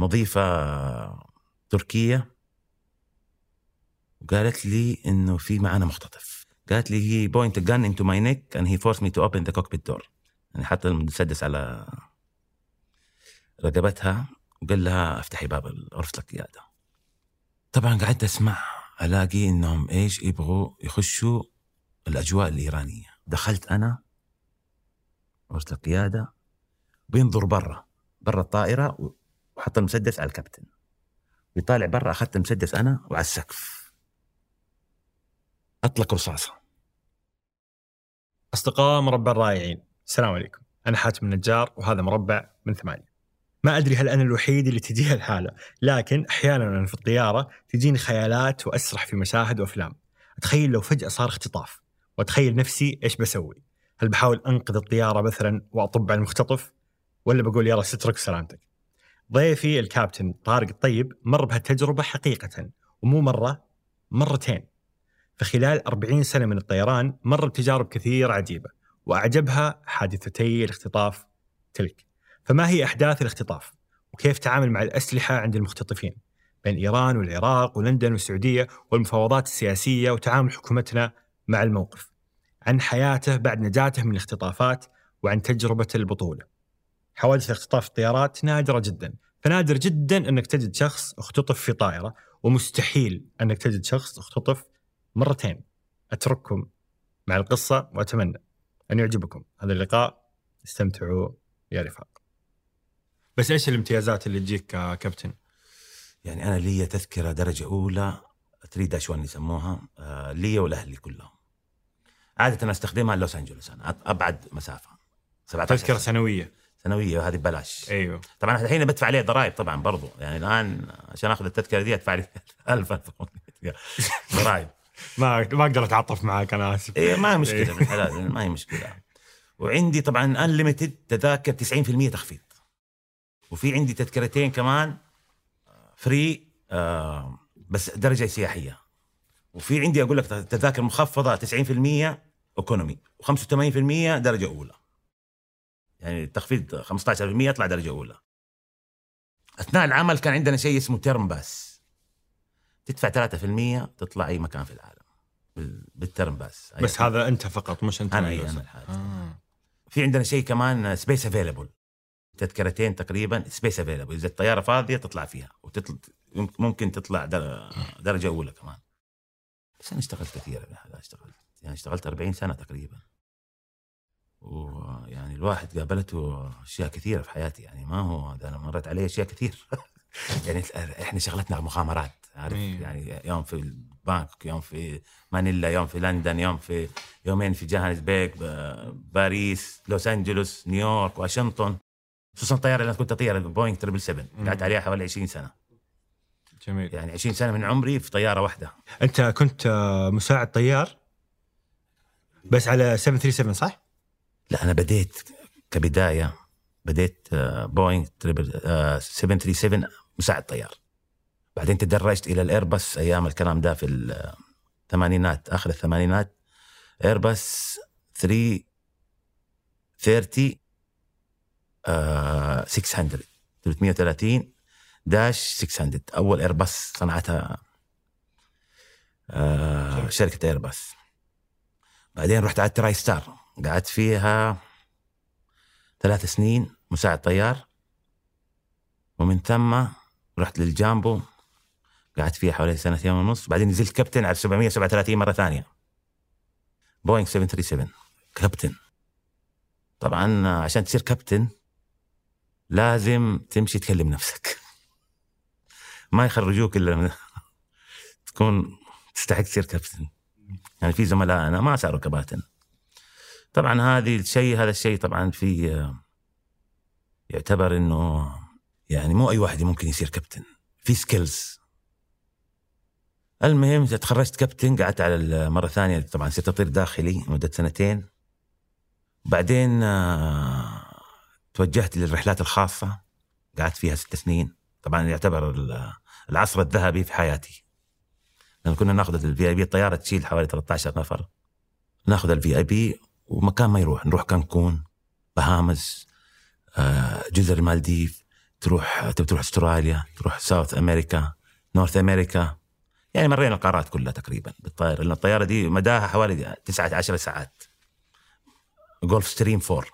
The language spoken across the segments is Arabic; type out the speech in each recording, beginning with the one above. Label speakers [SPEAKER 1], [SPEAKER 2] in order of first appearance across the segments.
[SPEAKER 1] مضيفه تركية. وقالت لي إنه في معنا مختطف. قالت لي he point gun into my neck and he force me to open the cockpit door يعني حط المسدس على رقبتها وقال لها أفتحي باب غرفه القياده طبعا قعدت أسمع ألاقي إنهم إيش يبغوا يخشوا الأجواء الإيرانية. دخلت أنا غرفه القياده بينظر برا. برا الطائرة وحط المسدس على الكابتن. بيطالع برا أخذت المسدس أنا وعلى السقف. أطلق رصاصة.
[SPEAKER 2] أصدقاء مربع الرائعين السلام عليكم. أنا حاتم النجار وهذا مربع من ثمانية. ما أدري هل أنا الوحيد اللي تجيها الحالة لكن أحيانا أنا في الطيارة تجيني خيالات وأسرح في مشاهد وأفلام. أتخيل لو فجأة صار اختطاف وأتخيل نفسي إيش بسوي؟ هل بحاول أنقذ الطيارة مثلا وأطب على المختطف؟ ولا بقول يلا سترك سلامتك. ضيفي الكابتن طارق الطيب مر بهالتجربة حقيقة ومو مرة مرتين. فخلال 40 سنة من الطيران مر بتجارب كثير عجيبة وأعجبها حادثتي الاختطاف تلك. فما هي أحداث الاختطاف؟ وكيف تعامل مع الأسلحة عند المختطفين؟ بين إيران والعراق ولندن والسعودية والمفاوضات السياسية وتعامل حكومتنا مع الموقف. عن حياته بعد نجاته من الاختطافات وعن تجربة البطولة. حوادث اختطاف الطيارات نادرة جدا. فنادر جدا إنك تجد شخص اختطف في طائرة ومستحيل إنك تجد شخص اختطف مرتين. أترككم مع القصة وأتمنى أن يعجبكم. هذا اللقاء. استمتعوا يا رفاق. بس إيش الامتيازات اللي تجيك كابتن؟
[SPEAKER 1] يعني أنا لي تذكرة درجة أولى 3 داش 1 يسموها آه، لي والأهلي كلهم. عادة أستخدمها لوس أنجلوس أنا أبعد مسافة
[SPEAKER 2] 17 تذكرة سنوية.
[SPEAKER 1] سنويه وهذه ببلاش.
[SPEAKER 2] أيوه.
[SPEAKER 1] طبعا الحين بدفع عليه ضرائب طبعا برضو. يعني الآن عشان آخذ التذكرة دي أدفع لي 1000 ضرائب.
[SPEAKER 2] ما ما أقدر أتعاطف معك أنا آسف.
[SPEAKER 1] إيه ما هي مشكلة بالحلال ما هي مشكلة. وعندي طبعا انليمتد تذاكر 90% تخفيض. وفي عندي تذكرتين كمان free آه بس درجة سياحية. وفي عندي أقول لك تذاكر مخفضة 90% economy و85% درجة أولى. يعني التخفيض 15% يطلع درجة أولى. أثناء العمل كان عندنا شيء اسمه term pass تدفع 3% تطلع أي مكان في العالم بال term pass
[SPEAKER 2] بس هذا أنت فقط مش أنت
[SPEAKER 1] أنا أي أنا آه. في عندنا شيء كمان space available تذكرتين تقريبا space available إذا الطيارة فاضية تطلع فيها وتطلع ممكن تطلع درجة أولى كمان. بس أنا اشتغلت كثير اشتغلت يعني اشتغلت 40 سنة تقريبا. ويعني الواحد قابلته أشياء كثيرة في حياتي. يعني ما هو أنا مرت علي أشياء كثير. يعني إحنا شغلتنا مغامرات عارف؟ يعني يوم في بانكوك يوم في مانيلا يوم في لندن يوم في يومين في جوهانسبرغ باريس لوس أنجلوس نيويورك واشنطن. خصوصا الطياره اللي أنا كنت اطير بوينغ 777 قعدت عليها حوالي 20 سنة.
[SPEAKER 2] جميل.
[SPEAKER 1] يعني 20 سنة من عمري في طيارة واحدة.
[SPEAKER 2] أنت كنت مساعد طيار؟ بس على 737 صح؟
[SPEAKER 1] لا أنا بديت كبداية بديت بوينغ 737 مساعد طيار. بعدين تدرجت إلى الايرباص أيام الكلام ده في الثمانينات آخر الثمانينات. ايرباص 330 آه 600 330 dash 600 أول ايرباص صنعتها آه شركة. ايرباص بعدين رحت على TriStar قعدت فيها ثلاث سنين مساعد طيار. ومن ثم رحت للجامبو قعدت فيها حوالي سنتين ونص. بعدين نزلت كابتن على 737 مرة ثانية. بوينغ 737 كابتن. طبعا عشان تصير كابتن لازم تمشي تكلم نفسك. ما يخرجوك إلا من تكون تستحق تصير كابتن. يعني في زملاء أنا ما صاروا كباتن. طبعا هذه الشيء هذا الشيء طبعا في يعتبر إنه يعني مو أي واحد ممكن يصير كابتن. في skills المهم تخرجت كابتن قعدت على مرة ثانية طبعا صرت أطير داخلي مده سنتين. بعدين آه، توجهت للرحلات الخاصة. قعدت فيها ست سنين. طبعا يعتبر العصر الذهبي في حياتي. لأن كنا ناخذ ال VIP الطيارة تشيل حوالي 13 نفر. ناخذ ال VIP ومكان ما يروح. نروح كانكون بهامز آه، جزر المالديف تروح تبي تروح أستراليا تروح South America North America. يعني مرينا القارات كلها تقريبا بالطائره لأن الطيارة دي مداها حوالي 9 10 ساعات. Gulfstream 4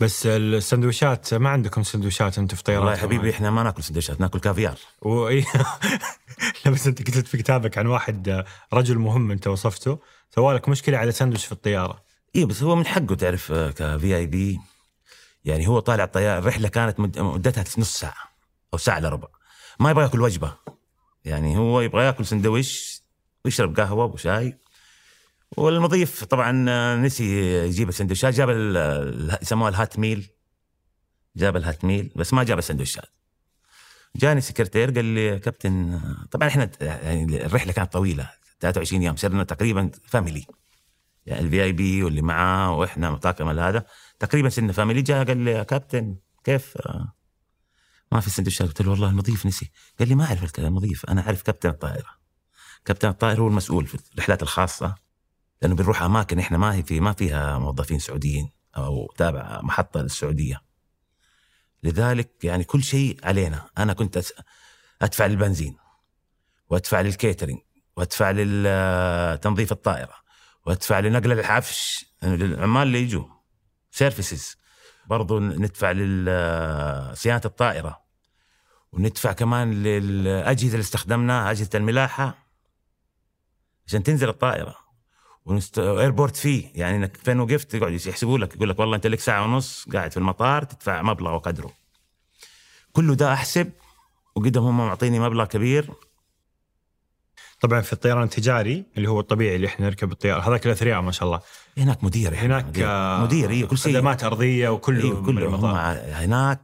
[SPEAKER 2] بس السندويشات ما عندكم سندويشات أنتم في طيارات
[SPEAKER 1] والله يا حبيبي إحنا ما ناكل سندويشات ناكل كافيار.
[SPEAKER 2] وإي لا بس أنت كتبت في كتابك عن واحد رجل مهم أنت وصفته. سوالك مشكلة على سندويش في الطيارة.
[SPEAKER 1] اي بس هو من حقه تعرف ك V IP يعني هو طالع الطيارة الرحلة كانت مد- مدتها نص ساعة أو ساعة الا ربع. ما يبغى ياكل وجبة. يعني هو يبغى ياكل سندويش ويشرب قهوة وشاي والمضيف طبعا آه، نسي يجيب السندويشات. جاب يسموها ال hot meal. جاب ال hot meal بس ما جاب السندويشات. جاني سكرتير قال لي كابتن آه، طبعا إحنا يعني الرحلة كانت طويلة 23 يوم صرنا تقريبا family يعني ال VIP واللي معاه وإحنا طاقم هذا. تقريبا صرنا family جاء قال لي يا كابتن كيف؟ ما في سندويشات قلت له والله المضيف نسي. قال لي ما أعرف الك- المضيف أنا أعرف كابتن الطائرة. كابتن الطائرة هو المسؤول في الرحلات الخاصة لأنه بنروح أماكن إحنا ما هي في ما فيها موظفين سعوديين أو تابع محطة للسعودية. لذلك يعني كل شيء علينا. أنا كنت أدفع للبنزين وأدفع لل catering وأدفع لتنظيف الطائرة. وادفع لنقل العفش العمال اللي يجوا. services برضو ندفع لصيانه الطائرة. وندفع كمان للأجهزة اللي استخدمناها أجهزة الملاحة عشان تنزل الطائرة. ونست... airport fee يعني إنك فين وقفت يقعد يحسبوا لك يقول لك والله أنت لك ساعة ونص قاعد في المطار تدفع مبلغ وقدره. كله ده أحسب وقدم هم معطيني مبلغ كبير.
[SPEAKER 2] طبعا في الطيران التجاري اللي هو الطبيعي اللي إحنا نركب الطيارة. هذاك الأثرياء ما شاء الله.
[SPEAKER 1] هناك مدير
[SPEAKER 2] هناك
[SPEAKER 1] مدير,
[SPEAKER 2] آه،
[SPEAKER 1] مدير إيه كل شيء.
[SPEAKER 2] خدمات أرضية وكله
[SPEAKER 1] أيوه كله. هم. هناك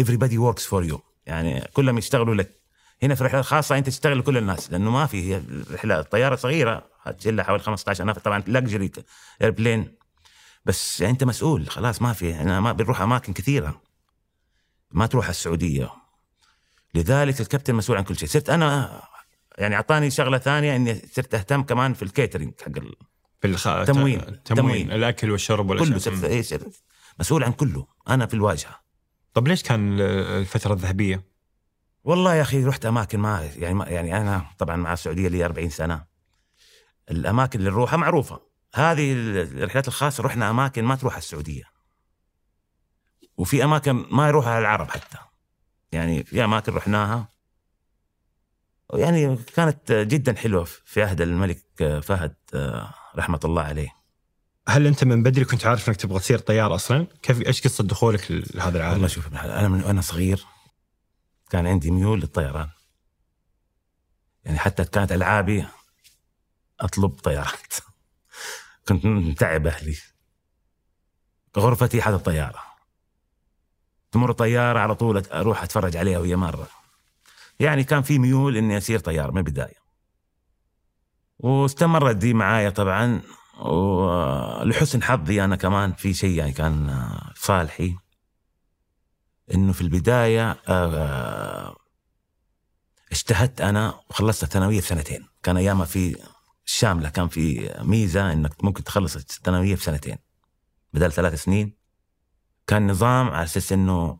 [SPEAKER 1] everybody works for you. يعني كلهم يشتغلوا لك. هنا في الرحله الخاصه أنت تشتغل لكل الناس لأنه ما في هي الرحلة الطيارة صغيرة هتشيلها حوالي 15 نفر طبعا لكجري ايربلين بس يعني أنت مسؤول خلاص ما في أنا ما بنروح أماكن كثيرة. ما تروح السعودية. لذلك الكابتن مسؤول عن كل شيء. صرت أنا يعني أعطاني شغلة ثانية إني صرت أهتم كمان في الكيترينج حق ال-
[SPEAKER 2] في الخ...
[SPEAKER 1] تموين.
[SPEAKER 2] تموين
[SPEAKER 1] تموين.
[SPEAKER 2] الأكل والشرب
[SPEAKER 1] كله صرت صرت مسؤول عن كله. أنا في الواجهة.
[SPEAKER 2] طب ليش كان الفترة الذهبية؟
[SPEAKER 1] والله يا أخي رحت أماكن ما يعني ما يعني أنا طبعا مع السعودية لي 40 سنة. الأماكن اللي نروحها معروفة. هذه الرحلات الخاصة رحنا أماكن ما تروح السعودية. وفي أماكن ما يروحها العرب حتى. يعني في أماكن رحناها. يعني كانت جدا حلوة في عهد الملك فهد رحمة الله عليه.
[SPEAKER 2] هل أنت من بدري كنت عارف إنك تبغى تصير طيار أصلا؟ كيف إيش قصة دخولك لهذا
[SPEAKER 1] والله
[SPEAKER 2] العالم؟
[SPEAKER 1] شوف ابن الحلال، أنا من وأنا صغير كان عندي ميول للطيران. يعني حتى كانت ألعابي أطلب طيارات. كنت متعب أهلي. غرفتي حد الطياره تمر طيارة على طول أروح أتفرج عليها وهي مرة. يعني كان في ميول إني اصير طيار من البداية. واستمرت دي معايا طبعا ولحسن حظي أنا كمان في شيء يعني كان صالحي. إنه في البداية آه، اجتهدت أنا وخلصت الثانوية في سنتين كان أيامها في الشامله كان في ميزة إنك ممكن تخلص الثانوية في سنتين بدل ثلاث سنين. كان نظام على أساس إنه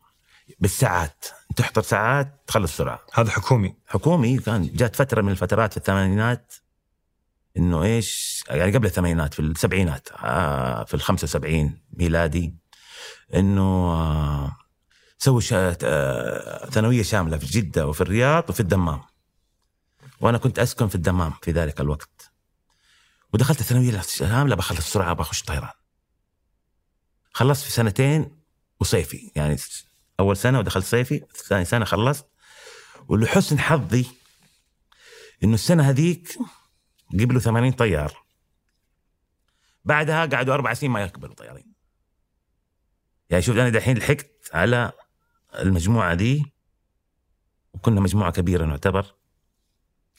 [SPEAKER 1] بالساعات. تحضر ساعات تخلص بسرعة.
[SPEAKER 2] هذا حكومي.
[SPEAKER 1] حكومي كان جات فترة من الفترات في الثمانينات إنه إيش يعني قبل الثمانينات في السبعينات آه في ال 75 ميلادي إنه آه سووا آه، ثانوية شاملة في جدة وفي الرياض وفي الدمام. وأنا كنت أسكن في الدمام في ذلك الوقت. ودخلت الثانوية الشاملة بخلص بسرعة بخش طيران. خلصت في سنتين وصيفي يعني أول سنة ودخلت صيفي ثاني سنة خلصت. ولحسن حظي إنه السنة هذيك قبلوا 80 طيار. بعدها قعدوا أربع سنين ما يقبلوا طيارين. يعني شوف أنا دحين لحقت على المجموعة دي وكنا مجموعة كبيرة نعتبر.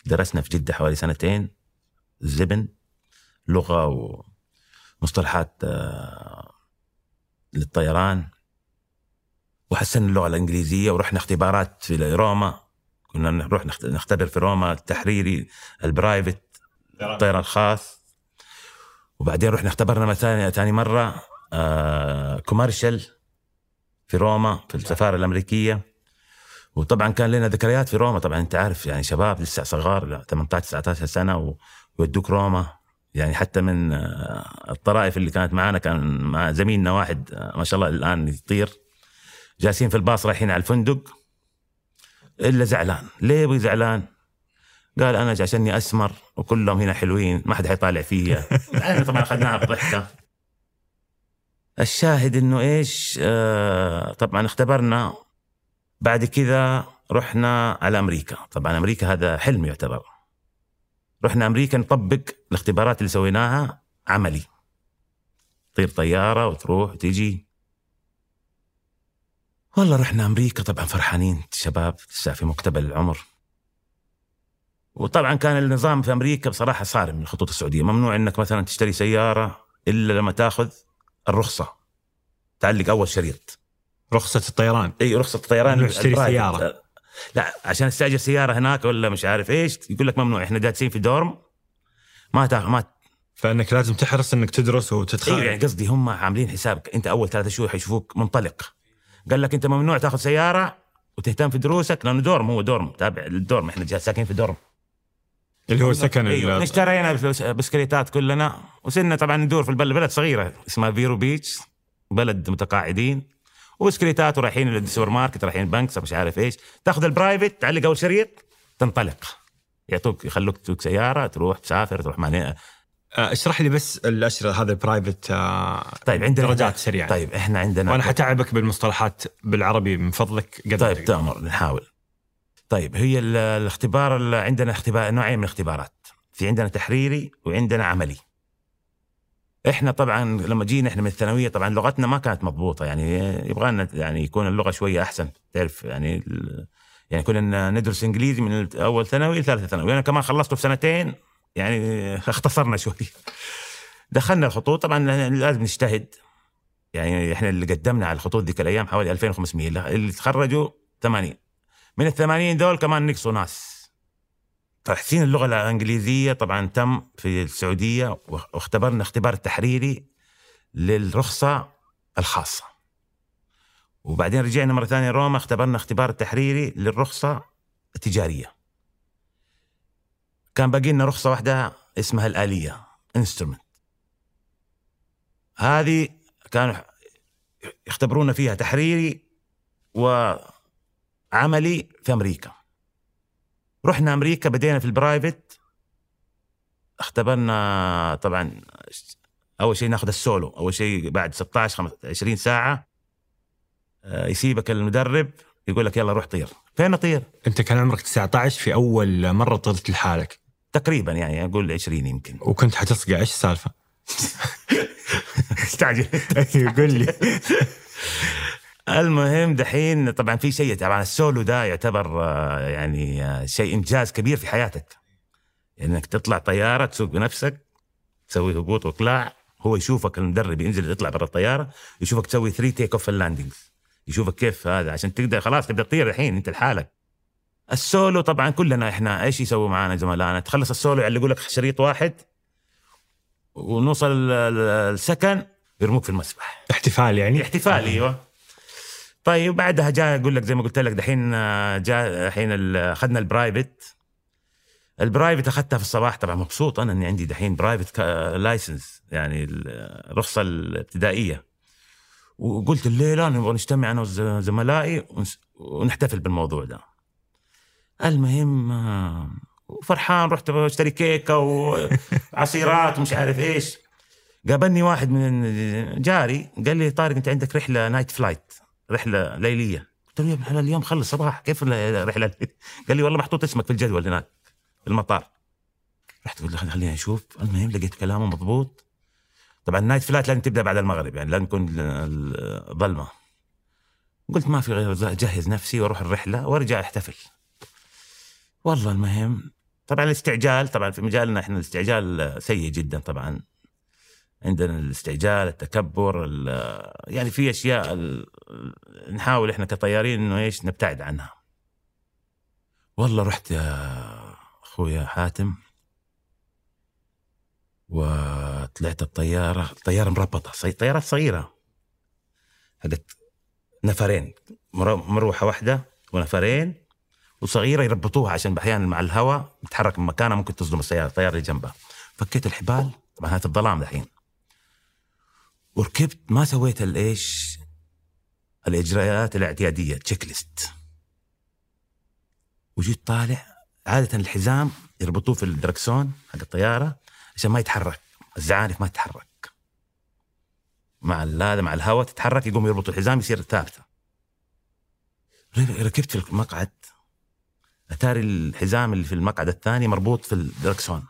[SPEAKER 1] درسنا في جدة حوالي سنتين زبن لغة ومصطلحات آه، للطيران. وحسنا اللغة الإنجليزية ورحنا اختبارات في روما. كنا نروح نخت- نختبر في روما التحريري البرايفت الطيران الخاص. وبعدين رحنا اختبرنا مرة ثانية ثاني مرة آه كوميرشال في روما في السفارة الأمريكية. وطبعا كان لنا ذكريات في روما. طبعا أنت عارف يعني شباب لسه صغار 18 19 سنة ويودوك روما. يعني حتى من آه، الطرائف اللي كانت معنا كان مع زميلنا واحد آه، ما شاء الله الآن يطير. جالسين في الباص رايحين على الفندق إلا زعلان. ليه يبغى زعلان؟ قال أنا عشاني أسمر وكلهم هنا حلوين ما حد حيطالع فيا. طبعا أخذناها بضحكة. الشاهد إنه إيش؟ آه طبعا اختبرنا. بعد كذا رحنا على أمريكا. طبعا أمريكا هذا حلم يعتبر. رحنا أمريكا نطبق الاختبارات اللي سويناها عملي. تطير طيارة وتروح وتيجي. والله رحنا أمريكا طبعا فرحانين. شباب لسه في مقتبل العمر. وطبعا كان النظام في أمريكا بصراحة صارم من الخطوط السعودية. ممنوع إنك مثلا تشتري سيارة إلا لما تأخذ الرخصة. تعلق أول شريط.
[SPEAKER 2] رخصة الطيران.
[SPEAKER 1] إي رخصة الطيران
[SPEAKER 2] تشتري سيارة.
[SPEAKER 1] لا عشان تستأجر سيارة هناك ولا مش عارف إيش يقول لك ممنوع. إحنا جالسين في دورم ما تاخذ ما
[SPEAKER 2] فإنك لازم تحرص إنك تدرس وتتخيل.
[SPEAKER 1] أيوه يعني قصدي هم عاملين حسابك. أنت أول ثلاثة شهور حيشوفوك منطلق. قال لك انت ممنوع تاخذ سيارة وتهتم في دروسك لأنه dorm هو dorm تابع لل dorm إحنا ساكنين في dorm.
[SPEAKER 2] اللي هو سكن
[SPEAKER 1] إيوه اشترينا بسكليتات كلنا وصرنا طبعا ندور في البلد بلد صغيرة اسمها Vero Beach بلد متقاعدين وبسكليتات ورايحين للسوبر ماركت رايحين بنك مش عارف إيش. تاخذ ال private تعلق أول شريط تنطلق. يعطوك يخلوك تسوق سيارة تروح تسافر تروح مع
[SPEAKER 2] اشرح لي بس الاشرطه هذا ال private آه
[SPEAKER 1] طيب عندنا
[SPEAKER 2] درجات سريعة.
[SPEAKER 1] طيب إحنا عندنا
[SPEAKER 2] وأنا حتعبك بالمصطلحات بالعربي من فضلك
[SPEAKER 1] قدر طيب تأمر نحاول. طيب هي الاختبار عندنا اختبار نوعين من الاختبارات. في عندنا تحريري وعندنا عملي. إحنا طبعا لما جينا إحنا من الثانوية طبعا لغتنا ما كانت مضبوطة يعني يبغى لنا يعني يكون اللغة شوية أحسن تعرف يعني يعني كنا ندرس إنجليزي من أول ثانوي لثالثة ثانوي. أنا كمان خلصته في سنتين يعني اختصرنا شوي. دخلنا الخطوط طبعا لازم نجتهد. يعني إحنا اللي قدمنا على الخطوط ذيك الأيام حوالي 2500 اللي تخرجوا 80 من ال 80 دول كمان نقصوا ناس. تحسين اللغة الإنجليزية طبعا تم في السعودية واختبرنا اختبار تحريري للرخصة الخاصة. وبعدين رجعنا مرة ثانية روما اختبرنا اختبار تحريري للرخصة التجارية. كان باقي لنا رخصة واحدة اسمها الآلية انسترومنت هذه كانوا يختبرونا فيها تحريري وعملي في أمريكا. رحنا أمريكا بدينا في البرايفت. اختبرنا طبعا أول شيء ناخذ السولو أول شيء بعد 16 20 ساعة. آه، يسيبك المدرب يقول لك يلا روح طير. فين اطير
[SPEAKER 2] أنت كان عمرك 19 في أول مرة طرت لحالك؟
[SPEAKER 1] تقريبا يعني أقول 20 يمكن.
[SPEAKER 2] وكنت حتصقع إيش السالفة؟
[SPEAKER 1] استعجل
[SPEAKER 2] قول لي.
[SPEAKER 1] المهم دحين طبعا في شيء طبعا السولو ده يعتبر آه، يعني آه، شيء إنجاز كبير في حياتك. يعني إنك تطلع طيارة تسوق بنفسك تسوي هبوط وإقلاع هو يشوفك المدرب ينزل يطلع برا الطيارة يشوفك تسوي 3 take off and landings يشوفك كيف هذا عشان تقدر خلاص تبدأ تطير الحين أنت لحالك. السولو طبعا كلنا إحنا إيش يسووا معنا زملائنا؟ تخلص السولو يعلقوا لك شريط واحد ونوصل السكن يرموك في المسبح.
[SPEAKER 2] احتفال يعني؟
[SPEAKER 1] احتفال أيوه. طيب بعدها جاء أقول لك زي ما قلت لك دحين جاء الحين أخذنا ال private ال private أخذتها في الصباح. طبعا مبسوط أنا إني عندي دحين private license يعني الرخصه الابتدائية. وقلت الليلة نبغى نجتمع أنا وزملائي ونحتفل بالموضوع ده. المهم وفرحان رحت اشتري كيكة وعصيرات ومش عارف إيش. قابلني واحد من جاري قال لي طارق أنت عندك رحلة night flight رحلة ليلية. قلت له يا ابن اليوم خلص صباح كيف الرحلة؟ قال لي والله محطوط اسمك في الجدول هناك في المطار. رحت قلت له خليني أشوف المهم لقيت كلامه مضبوط. طبعا ال night flight لازم تبدأ بعد المغرب يعني لازم تكون ظلمه قلت ما في غير أجهز نفسي وأروح الرحلة وأرجع أحتفل. والله المهم. طبعا الاستعجال طبعا في مجالنا إحنا الاستعجال سيء جدا طبعا. عندنا الاستعجال التكبر يعني في أشياء نحاول إحنا كطيارين إنه إيش نبتعد عنها. والله رحت يا أخويا حاتم وطلعت الطيارة. الطيارة مربطة طيارات صغيرة. حقت نفرين مروحة واحدة ونفرين. وصغيرة يربطوها عشان أحيانا مع الهواء تتحرك من مكانها ممكن تصدم السيارة الطيارة اللي جنبها. فكيت الحبال طبعا هذا الظلام دحين. وركبت ما سويت الايش الإجراءات الاعتيادية تشيك ليست وجيت طالع عادة الحزام يربطوه في الدركسون حق الطيارة عشان ما يتحرك. الزعانف ما تتحرك. مع هذا مع الهواء تتحرك يقوم يربطوا الحزام يصير ثابتة. ركبت في المقعد. اتاري الحزام اللي في المقعد الثاني مربوط في الدركسون.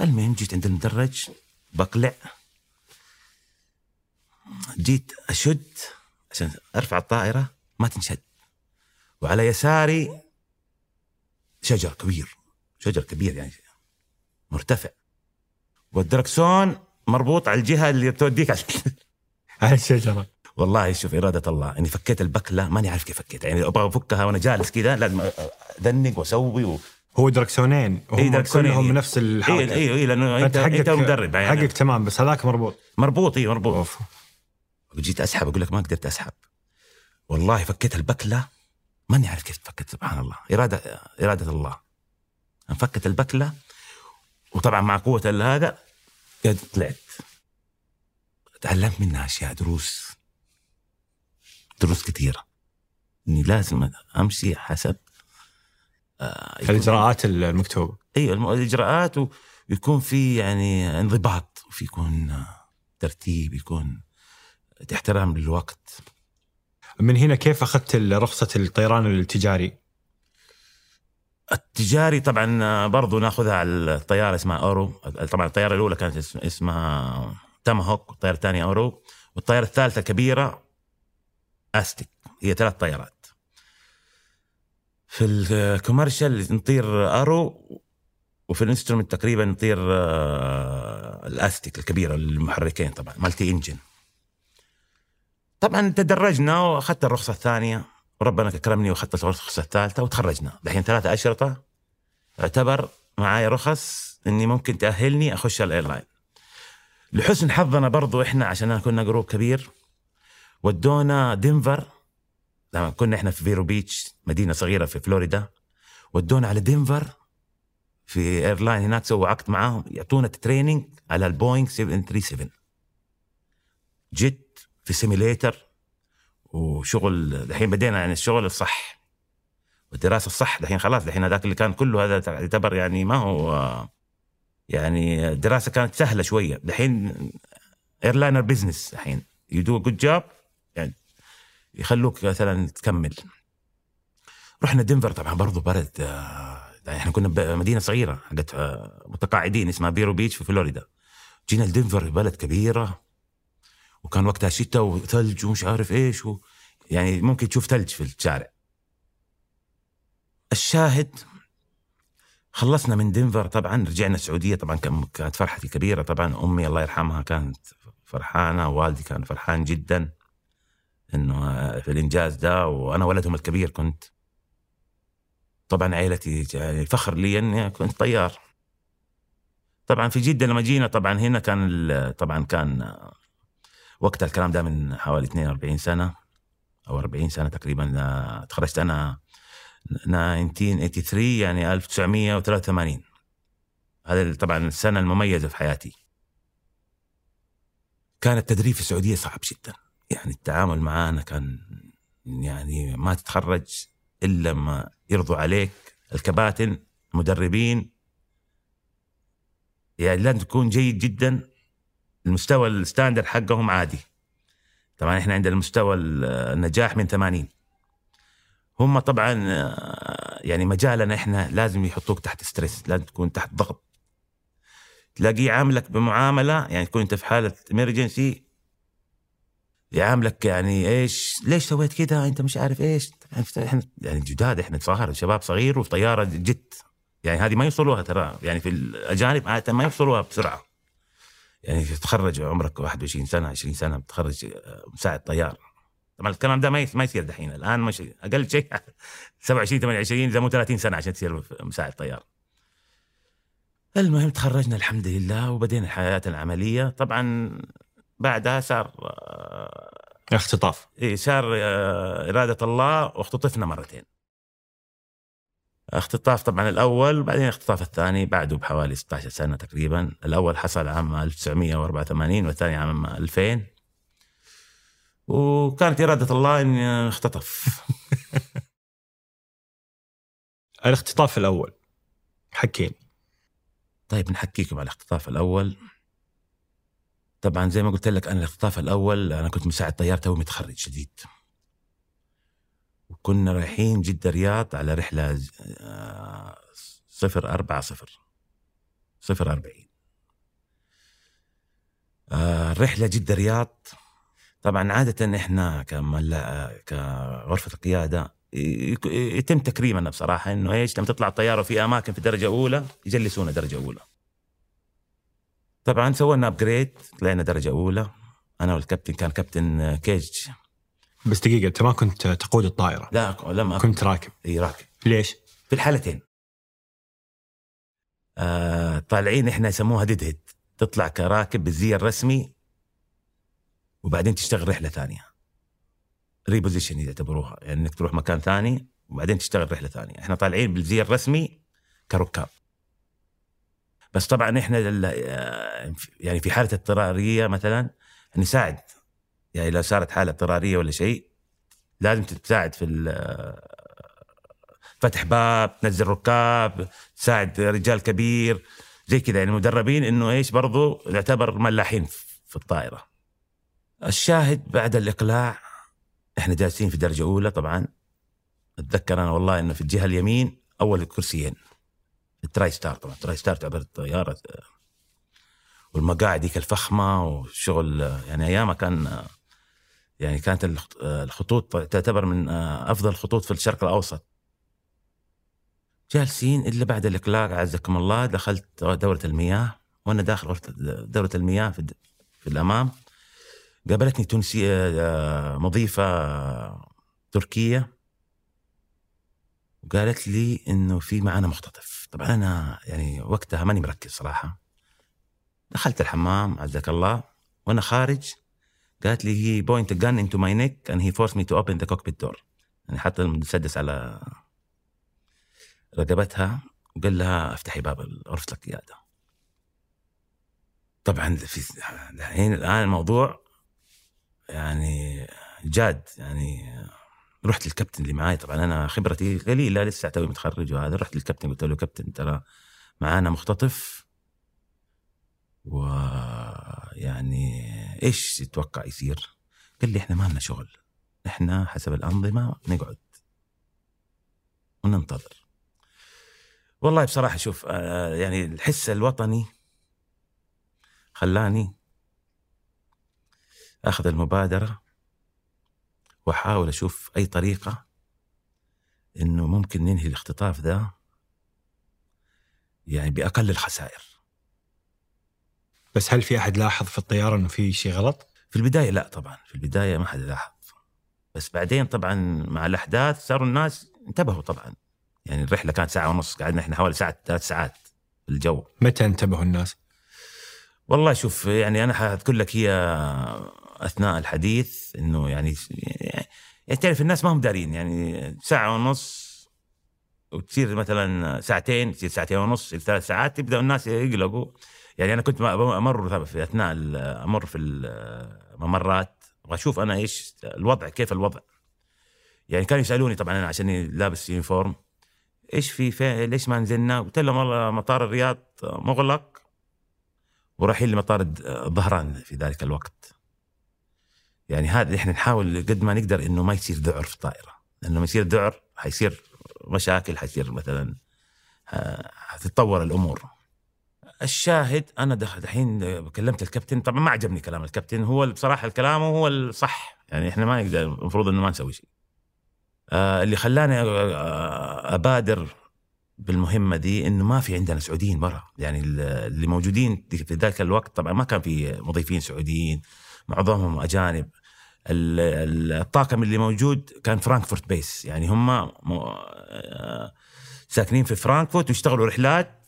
[SPEAKER 1] المهم جيت عند المدرج بقلع. جيت أشد عشان أرفع الطائرة ما تنشد. وعلى يساري شجر كبير شجر كبير يعني مرتفع. والدركسون مربوط على الجهة اللي توديك
[SPEAKER 2] على الشجرة.
[SPEAKER 1] والله شوف إرادة الله إني فكيت البكلة ماني عارف كيف فكيتها يعني أبغى أفكها وأنا جالس كذا لازم أدنق وأسوي و...
[SPEAKER 2] هو دركسونين هم
[SPEAKER 1] إيه دركسونين
[SPEAKER 2] كلهم
[SPEAKER 1] إيه.
[SPEAKER 2] نفس الحركة.
[SPEAKER 1] اي اي اي لأنه انت
[SPEAKER 2] فأنت
[SPEAKER 1] أنت مدرب يعني.
[SPEAKER 2] حقك تمام بس هذاك مربوط.
[SPEAKER 1] مربوط اي مربوط.
[SPEAKER 2] أوف.
[SPEAKER 1] وجيت أسحب أقول لك ما قدرت أسحب. والله فكيت البكلة ماني عارف كيف فكت سبحان الله. إرادة إرادة الله. انفكت البكلة وطبعا مع قوة هذا قد طلعت. تعلمت منها أشياء دروس. دروس كثيرة. إني لازم أمشي حسب آه
[SPEAKER 2] الإجراءات
[SPEAKER 1] المكتوبة. إيوه الإجراءات ويكون في يعني انضباط وفي يكون ترتيب يكون احترام للوقت.
[SPEAKER 2] من هنا كيف أخذت رخصة الطيران التجاري؟
[SPEAKER 1] التجاري طبعا برضو نأخذها على الطيارة اسمها Arrow. طبعا الطيارة الأولى كانت اسم- اسمها Tomahawk والطياره الثانية Arrow. والطيارة الثالثة كبيرة Aztec هي ثلاث طيارات. في ال commercial نطير Arrow وفي ال instrument تقريبا نطير آه، ال Aztec الكبيرة المحركين طبعا multi engine. طبعا تدرجنا وأخذت الرخصة الثانية. وربنا كرمني وأخذت الرخصة الثالثة وتخرجنا. دحين ثلاثة أشرطة. اعتبر معايا رخص إني ممكن تأهلني أخش ال airline لحسن حظنا برضو إحنا عشان كنا group كبير. ودونا دنفر لما كنا إحنا في Vero Beach مدينة صغيرة في فلوريدا ودونا على دنفر في airline هناك سووا عقد معاهم يعطونا training على البوينغ 737 جيت في simulator وشغل دحين بدينا يعني الشغل الصح والدراسة الصح دحين خلاص دحين هذاك اللي كان كله هذا يعتبر يعني ما هو يعني الدراسه كانت سهلة شوية. دحين airliner business دحين you do good job يعني يخلوك مثلا تكمل. رحنا دنفر طبعا برضو برد آه، يعني إحنا كنا بمدينه صغيرة حقت آه، متقاعدين اسمها فيرو بيتش في فلوريدا. جينا لدنفر بلد كبيرة وكان وقتها شتاء وثلج ومش عارف إيش و يعني ممكن تشوف ثلج في الشارع. الشاهد خلصنا من دنفر طبعا رجعنا السعودية طبعا كان- كانت فرحتي كبيره طبعا. أمي الله يرحمها كانت فرحانة والدي كان فرحان جدا. إنه في الإنجاز ده وأنا ولدهم الكبير كنت. طبعا عائلتي يعني فخر لي إني كنت طيار. طبعا في جدة لما جينا طبعا هنا كان طبعا كان وقتها الكلام ده من حوالي 42 سنة أو 40 سنة تقريبا تخرجت أنا 1983 يعني 1983 هذا طبعا السنة المميزة في حياتي. كان التدريب في السعودية صعب جدا. يعني التعامل معانا كان يعني ما تتخرج إلا ما يرضوا عليك. الكباتن المدربين يعني لازم تكون جيد جدا. المستوى ال standard حقهم عادي. طبعا إحنا عندنا المستوى النجاح من 80 هم طبعا يعني مجالنا إحنا لازم يحطوك تحت stress لازم تكون تحت ضغط. تلاقيه يعاملك بمعاملة يعني تكون أنت في حالة emergency يعاملك يعني إيش؟ ليش سويت كذا أنت مش عارف إيش؟ إحنا يعني جداد إحنا صغار شباب صغير وفي طياره جت. يعني هذه ما يوصلوها ترى. يعني في الأجانب عادة ما يوصلوها بسرعة. يعني تتخرج عمرك 21 سنة 20 سنة بتخرج آه، مساعد طيار. طبعا الكلام ده ما ما يصير دحين. الآن مش أقل شيء 27 28 اذا مو 30 سنة عشان تصير مساعد طيار. المهم تخرجنا الحمد لله وبدينا حياتنا العملية. طبعا بعدها صار آه،
[SPEAKER 2] اختطاف.
[SPEAKER 1] إيه صار آه، إرادة الله واختطفنا مرتين. اختطاف طبعا الأول بعدين الاختطاف الثاني بعده بحوالي 16 سنة تقريبا. الأول حصل عام 1984 والثاني عام 2000 وكانت إرادة الله إني اختطف.
[SPEAKER 2] الاختطاف الأول حكين
[SPEAKER 1] طيب نحكيكم على الاختطاف الأول. طبعا زي ما قلت لك أنا الاختطاف الأول أنا كنت مساعد طيار توي متخرج جديد وكنا رايحين جدة رياض على رحلة آه، صفر أربعة صفر. صفر أربعين. آه، الرحلة جدة رياض. طبعا عادة إحنا كملا كغرفة القيادة يتم تكريمنا بصراحة إنه إيش لما تطلع الطيارة في أماكن في درجة أولى يجلسونا درجة أولى. طبعا سوينا upgrade طلعنا درجة أولى. أنا والكابتن كان كابتن كيج.
[SPEAKER 2] بس دقيقة أنت ما كنت تقود الطائرة.
[SPEAKER 1] لا لما
[SPEAKER 2] كنت راكب.
[SPEAKER 1] إي راكب.
[SPEAKER 2] ليش؟
[SPEAKER 1] في الحالتين. آه طالعين إحنا يسموها deadhead. تطلع كراكب بالزي الرسمي وبعدين تشتغل رحلة ثانية. reposition يعتبروها يعني إنك تروح مكان ثاني وبعدين تشتغل رحلة ثانية. إحنا طالعين بالزي الرسمي كركاب. بس طبعا إحنا يعني في حالة اضطرارية مثلا نساعد يعني لو صارت حالة اضطرارية ولا شيء لازم تساعد في فتح باب تنزل ركاب تساعد رجال كبير زي كذا. يعني مدربين إنه إيش برضو يعتبر ملاحين في الطائرة. الشاهد بعد الإقلاع إحنا جالسين في درجة أولى طبعا. أتذكر أنا والله إنه في الجهة اليمين أول كرسيين. التراي ستار طبعا التراي ستار تعتبر طياره والمقاعد ديك الفخمة وشغل يعني أيامها كان يعني كانت الخط- الخطوط تعتبر من أفضل الخطوط في الشرق الأوسط. جالسين إلا بعد الاقلاع أعزكم الله دخلت دورة المياه وأنا داخل غرفه دورة المياه في, في الأمام. قابلتني تونسيه آه، مضيفة آه، تركية وقالت لي إنه في معانا مختطف. طبعا أنا يعني وقتها ماني مركز صراحة. دخلت الحمام عزك الله وأنا خارج قالت لي he point gun into my neck and he forced me to open the cockpit door. يعني حط المسدس على رقبتها وقال لها أفتحي باب غرفة القيادة طبعا في الحين الآن الموضوع يعني جاد يعني رحت للكابتن اللي معاي. طبعا أنا خبرتي قليلة لسه توي متخرج وهذا. رحت للكابتن قلت له كابتن ترى معانا مختطف. ويعني إيش تتوقع يصير؟ قال لي إحنا ما لنا شغل. إحنا حسب الأنظمة نقعد. وننتظر. والله بصراحة شوف آه، يعني الحس الوطني خلاني أخذ المبادرة وأحاول أشوف أي طريقة إنه ممكن ننهي الاختطاف ذا يعني بأقل الخسائر
[SPEAKER 2] بس هل في أحد لاحظ في الطيارة إنه في شيء غلط؟
[SPEAKER 1] في البداية لا طبعا في البداية ما حد لاحظ بس بعدين طبعا مع الأحداث صاروا الناس انتبهوا طبعا يعني الرحلة كانت ساعة ونص قعدنا إحنا حوالي ساعة ثلاث ساعات في الجو
[SPEAKER 2] متى انتبهوا الناس؟
[SPEAKER 1] والله شوف يعني أنا حأذكر لك هي أثناء الحديث إنه يعني يعني تعرف الناس ما هم دارين يعني ساعة ونص وتصير مثلا ساعتين تصير ساعتين ونص تصير ثلاث ساعات يبداوا الناس يقلقوا. يعني أنا كنت أمر في أثناء أمر في الممرات. واشوف أنا إيش الوضع كيف الوضع. يعني كانوا يسألوني طبعا أنا عشان لابس يونيفورم. إيش في, ليش ما نزلنا؟ قلت لهم والله مطار الرياض مغلق ورايحين لمطار الظهران في ذلك الوقت. يعني هذا إحنا نحاول قد ما نقدر إنه ما يصير ذعر في الطائرة. لأنه لما يصير ذعر حيصير مشاكل حيصير مثلا حتتطور الأمور. الشاهد أنا دخل الحين كلمت الكابتن طبعا ما عجبني كلام الكابتن. هو بصراحة الكلام هو الصح. يعني إحنا ما نقدر المفروض إنه ما نسوي شيء. آه اللي خلاني آه، أبادر بالمهمة دي إنه ما في عندنا سعوديين برا. يعني اللي موجودين في ذاك الوقت طبعا ما كان في مضيفين سعوديين. معظمهم أجانب. ال- ال- الطاقم اللي موجود كان فرانكفورت base. يعني هم آه، ساكنين في فرانكفورت ويشتغلوا رحلات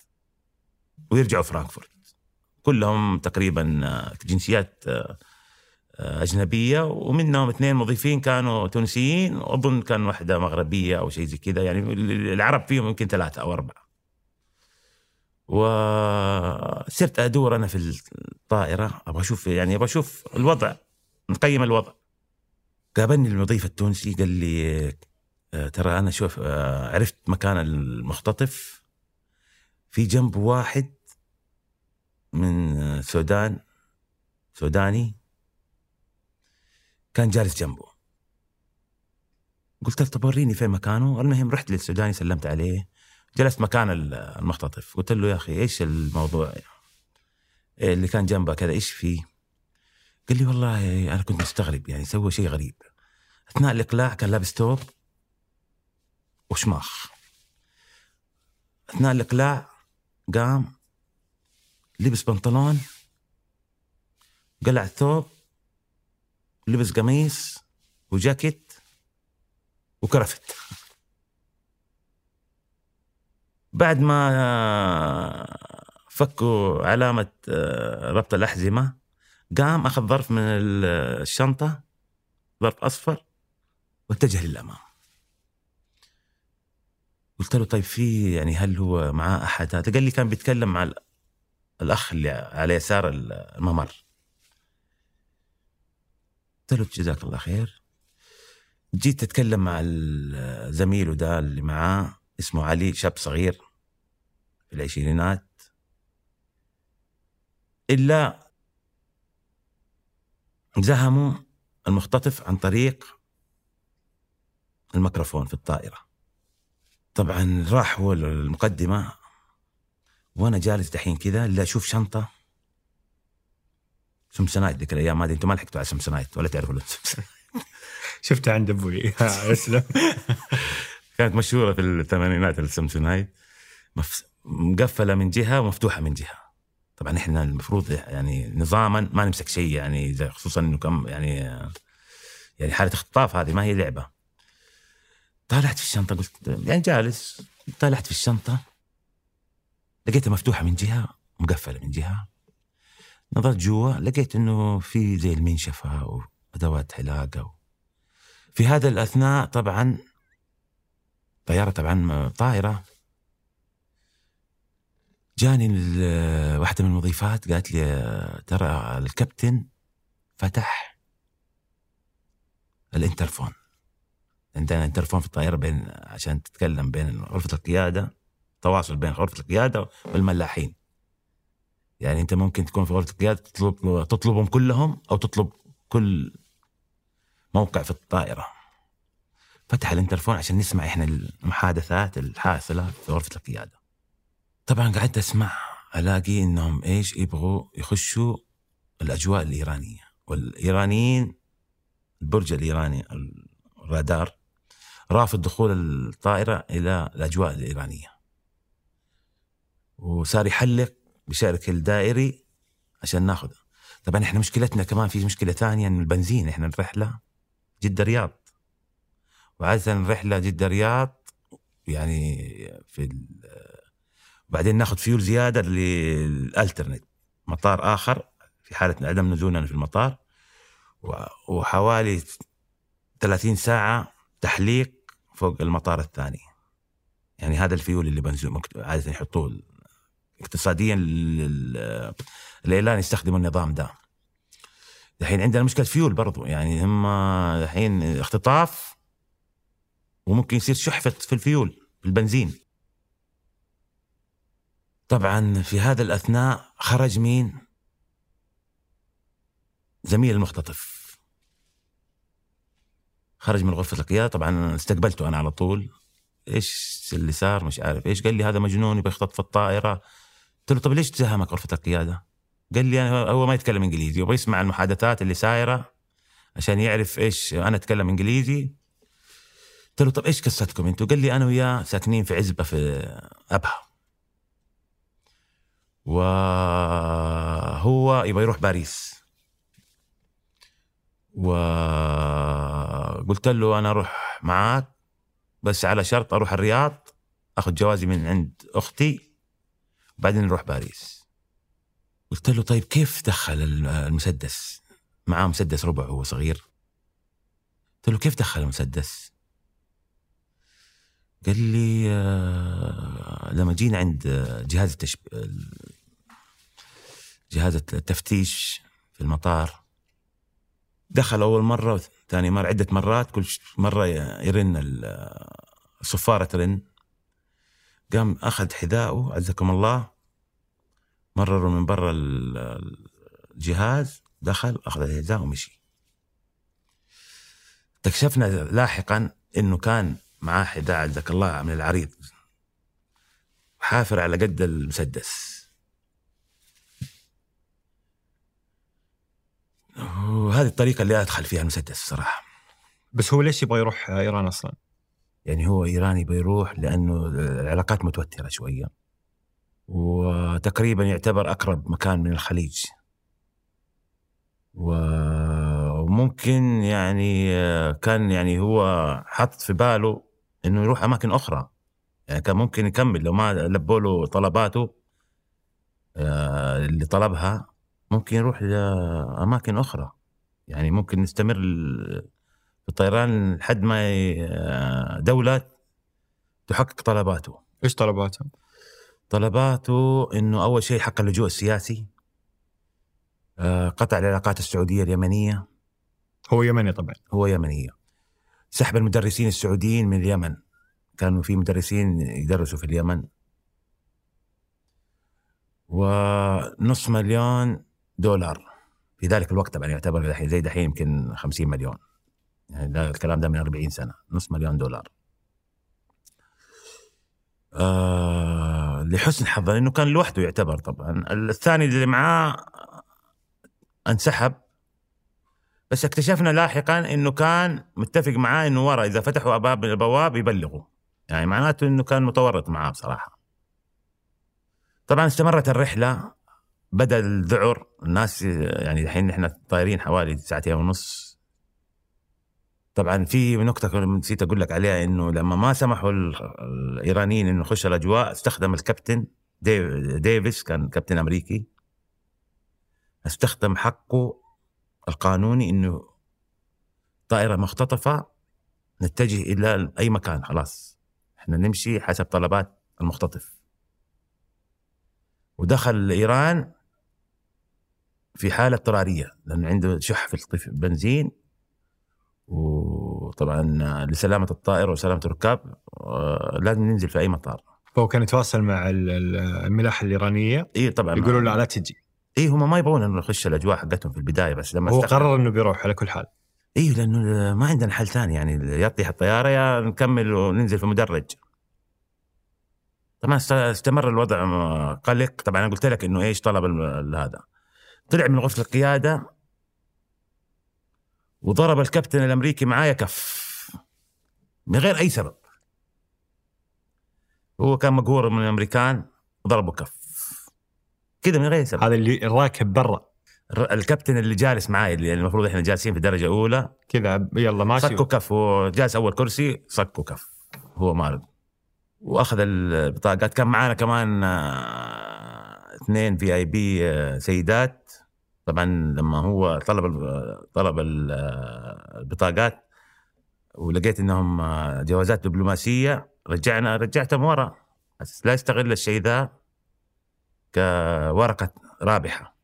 [SPEAKER 1] ويرجعوا فرانكفورت. كلهم تقريبا آه، جنسيات آه، أجنبية ومنهم اثنين مضيفين كانوا تونسيين وأظن كان واحدة مغربية أو شيء زي كذا. يعني العرب فيهم يمكن ثلاثة أو أربعة. وصرت أدور أنا في الطائرة. أبغى أشوف يعني أبغى أشوف الوضع نقيم الوضع. قابلني المضيف التونسي قال لي آه، ترى أنا شوف آه، عرفت مكان المختطف. في جنب واحد من السودان سوداني كان جالس جنبه. قلت له طب وريني فين مكانه. المهم رحت للسوداني سلمت عليه. جلست مكان المختطف. قلت له يا أخي إيش الموضوع؟ إيه اللي كان جنبه كذا إيش فيه؟ قال لي والله أنا كنت مستغرب يعني سوى شيء غريب. أثناء الإقلاع كان لابس توب وشماخ. أثناء الإقلاع قام لبس بنطلون قلع الثوب لبس قميص وجاكيت وكرفت. بعد ما فكوا علامة آه، ربط الأحزمة قام أخذ ظرف من الشنطة ظرف أصفر واتجه للأمام. قلت له طيب في يعني هل هو معاه أحد؟ هذا قال لي كان بيتكلم مع الأخ اللي على يسار الممر. قلت له جزاك الله خير. جيت أتكلم مع زميله ده اللي معاه. اسمه علي شاب صغير في العشرينات. إلا زهموا المختطف عن طريق الميكروفون في الطائرة. طبعا راح هو المقدمة وأنا جالس دحين كذا إلا أشوف شنطة. سمسنايت ذيك الأيام هذه أنتم ما لحقتوا على سمسنايت ولا تعرفوا
[SPEAKER 2] شفتها عند أبوي. اسلم
[SPEAKER 1] كانت مشهورة في الثمانينات السمسونايت مقفلة من جهة ومفتوحة من جهة. طبعا إحنا المفروض يعني نظاما ما نمسك شيء يعني خصوصا إنه كم يعني يعني حالة اختطاف هذه ما هي لعبة. طالعت في الشنطة قلت يعني جالس طالعت في الشنطة. لقيتها مفتوحة من جهة مقفلة من جهة. نظرت جوا لقيت إنه في زي المنشفة وأدوات حلاقه في هذا الأثناء طبعا طيارة طبعا طائرة. جاني واحدة من المضيفات قالت لي ترى الكابتن فتح الانترفون. عندنا انترفون في الطائرة بين عشان تتكلم بين غرفة القيادة تواصل بين غرفة القيادة والملاحين. يعني أنت ممكن تكون في غرفة القيادة تطلب تطلبهم كلهم أو تطلب كل موقع في الطائرة. فتح الانترفون عشان نسمع إحنا المحادثات الحاصله في غرفة القيادة. طبعا قعدت أسمع ألاقي إنهم إيش يبغوا يخشوا الأجواء الإيرانية والإيرانيين البرج الإيراني الرادار رافض دخول الطائرة إلى الأجواء الإيرانية. وصار يحلق بشكل دائري عشان ناخذه. طبعا إحنا مشكلتنا كمان في مشكلة ثانية انه البنزين إحنا الرحلة جدة رياض. وعاده الرحلة جدة رياض يعني في بعدين ناخذ فيول زيادة لل alternate مطار آخر في حالة عدم نزولنا في المطار وحوالي 30 ساعة تحليق فوق المطار الثاني. يعني هذا الفيول اللي بنزل عادة يحطوه اقتصاديا ال airline يستخدموا النظام ده. الحين عندنا مشكلة فيول برضو يعني هم الحين اختطاف وممكن يصير شحفة في الفيول في البنزين. طبعا في هذا الأثناء خرج مين؟ زميل المختطف. خرج من غرفة القيادة طبعا استقبلته أنا على طول. إيش اللي صار؟ مش عارف. إيش؟ قال لي هذا مجنون يبغى يختطف الطائرة. قلت له طب ليش تزهمك غرفة القيادة؟ قال لي أنا هو ما يتكلم إنجليزي يبغى يسمع المحادثات اللي سايرة عشان يعرف إيش أنا أتكلم إنجليزي. قلت له طب إيش قصتكم؟ أنتم؟ قال لي أنا وياه ساكنين في عزبة في أبها. وهو يبغى يروح باريس. وقلت له أنا أروح معاك بس على شرط أروح الرياض آخذ جوازي من عند أختي بعدين نروح باريس. قلت له طيب كيف دخل المسدس؟ معاه مسدس ربع وهو صغير. قلت له كيف دخل المسدس؟ قال لي آه، لما جينا عند جهاز التشب... جهاز التفتيش في المطار دخل أول مرة ثاني مرة عدة مرات كل مرة يرن الصفارة ترن. قام أخذ حذاءه عزكم الله مرروا من برا الجهاز دخل أخذ الحذاء ومشي. اكتشفنا لاحقا إنه كان معاه حذاء عزك الله من العريض. حافر على قد المسدس. وهذه الطريقة اللي أدخل فيها المسدس صراحة.
[SPEAKER 2] بس هو ليش يبغى يروح إيران أصلا؟
[SPEAKER 1] يعني هو إيراني بيروح لأنه العلاقات متوترة شوية. وتقريبا يعتبر أقرب مكان من الخليج. وممكن يعني كان يعني هو حط في باله إنه يروح أماكن أخرى. يعني كان ممكن يكمل لو ما لبوا له طلباته آه، اللي طلبها ممكن يروح لأماكن أخرى. يعني ممكن نستمر في الطيران لحد ما آه، دولة تحقق طلباته.
[SPEAKER 2] إيش طلباته؟
[SPEAKER 1] طلباته إنه أول شيء حق اللجوء السياسي آه، قطع العلاقات السعودية اليمنية.
[SPEAKER 2] هو يمني طبعا.
[SPEAKER 1] هو يمنية. سحب المدرسين السعوديين من اليمن. كانوا في مدرسين يدرسوا في اليمن. ونص مليون دولار. في ذلك الوقت طبعا يعتبر دحين زي دحين يمكن 50 مليون. يعني ده الكلام ده من 40 سنة. نص مليون دولار. آه لحسن حظه انه كان لوحده يعتبر طبعا. الثاني اللي معاه انسحب. بس اكتشفنا لاحقا إنه كان متفق معاه إنه ورا إذا فتحوا أبواب البواب يبلغوا. يعني معناته إنه كان متورط معاه بصراحة. طبعا استمرت الرحلة بدا الذعر الناس يعني الحين نحن طايرين حوالي ساعتين ونص. طبعا في نقطة نسيت أقول لك عليها إنه لما ما سمحوا الإيرانيين إنه يخش الأجواء استخدم الكابتن ديفيس كان كابتن أمريكي استخدم حقه القانوني إنه طائرة مختطفة نتجه إلى أي مكان خلاص. إحنا نمشي حسب طلبات المختطف. ودخل إيران في حالة اضطرارية لأنه عنده شح في البنزين. وطبعا لسلامة الطائرة وسلامة الركاب آه، لازم ننزل في أي مطار.
[SPEAKER 2] فهو كان يتواصل مع الملاحة الإيرانية؟
[SPEAKER 1] اي طبعا.
[SPEAKER 2] يقولوا له لا تجي.
[SPEAKER 1] اي هم ما يبغون إنه نخش الأجواء حقتهم في البداية بس لما
[SPEAKER 2] هو قرر إنه بيروح على كل حال.
[SPEAKER 1] اي لأنه ما عندنا حل ثاني يعني يا تطيح الطيارة يا نكمل وننزل في مدرج طبعا استمر الوضع قلق. طبعا أنا قلت لك إنه إيش طلب هذا. طلع من غرفة القيادة وضرب الكابتن الأمريكي معايا كف. من غير أي سبب. هو كان مقهور من الأمريكان ضربه كف. كذا من غير سبب.
[SPEAKER 2] هذا اللي راكب برا.
[SPEAKER 1] الكابتن اللي جالس معاي اللي المفروض إحنا جالسين في درجه اولى
[SPEAKER 2] كذا يلا ماشي.
[SPEAKER 1] صكوا كف هو جالس أول كرسي صكوا كف. هو مارد وأخذ البطاقات كان معانا كمان آه، اثنين في آي بي سيدات. طبعا لما هو طلب طلب البطاقات ولقيت إنهم جوازات دبلوماسية رجعنا رجعتهم ورا. لا يستغل الشيء ذا. كورقة رابحة.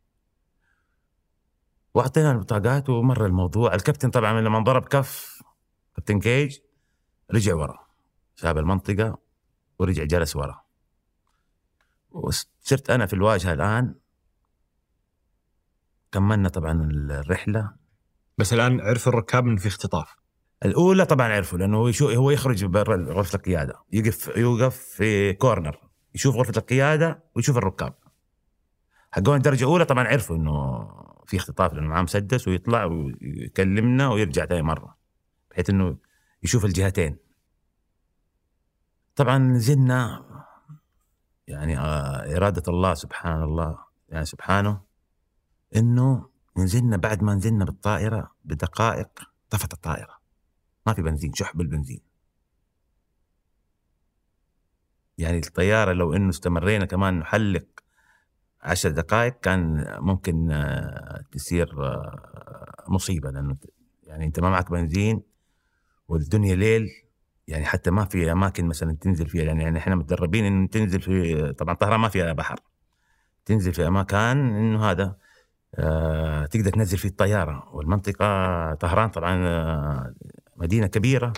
[SPEAKER 1] وأعطينا البطاقات ومر الموضوع. الكابتن طبعا لما ضرب كف كابتن كيج رجع ورا. ساب المنطقة ورجع جلس ورا. وصرت أنا في الواجهة الآن. كملنا طبعا الرحلة.
[SPEAKER 2] بس الآن عرفوا الركاب انه في اختطاف.
[SPEAKER 1] الأولى طبعا عرفوا لأنه هو هو يخرج برا غرفه القيادة. يقف يوقف في كورنر يشوف غرفة القيادة ويشوف الركاب. حقون الدرجة الأولى طبعا عرفوا إنه في اختطاف لأنه معاه مسدس ويطلع ويكلمنا ويرجع ثاني مرة بحيث إنه يشوف الجهتين. طبعا نزلنا يعني آه، إرادة الله سبحان الله يعني سبحانه إنه نزلنا بعد ما نزلنا بالطائرة بدقائق طفت الطائرة. ما في بنزين شح بالبنزين يعني الطيارة لو إنه استمرينا كمان نحلق عشر دقائق كان ممكن آه، تصير آه، مصيبة لأنه يعني أنت ما معك بنزين والدنيا ليل يعني حتى ما في أماكن مثلا تنزل فيها يعني, إحنا متدربين إنه تنزل في طبعا طهران ما فيها بحر تنزل في مكان إنه هذا آه تقدر تنزل فيه الطيارة والمنطقة طهران طبعا مدينة كبيرة.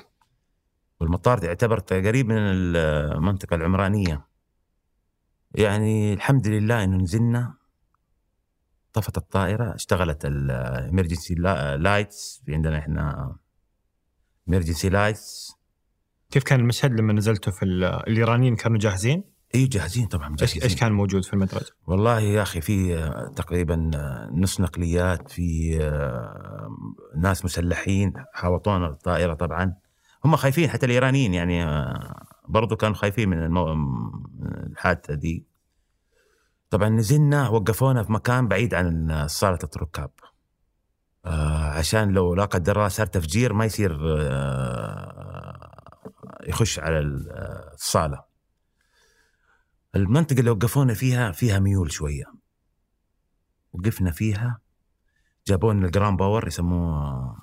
[SPEAKER 1] والمطار يعتبر قريب من المنطقة العمرانية يعني الحمد لله إنه نزلنا طفت الطائرة اشتغلت الامرجنسي lights في عندنا إحنا emergency lights
[SPEAKER 2] كيف كان المشهد لما نزلتوا في الإيرانيين كانوا جاهزين؟
[SPEAKER 1] إي جاهزين طبعا
[SPEAKER 2] مجهزين. إيش كان موجود في المدرج؟
[SPEAKER 1] والله يا أخي في تقريبا نص نقليات في ناس مسلحين حاوطونا الطائرة طبعا هم خايفين حتى الإيرانيين يعني آه، برضو كانوا خايفين من المو... الحادثة دي. طبعا نزلنا وقفونا في مكان بعيد عن صالة الركاب. آه عشان لو لا قدر الله صار تفجير ما يصير آه يخش على الصالة. المنطقة اللي وقفونا فيها فيها ميول شوية. وقفنا فيها جابوا لنا ال ground power يسموه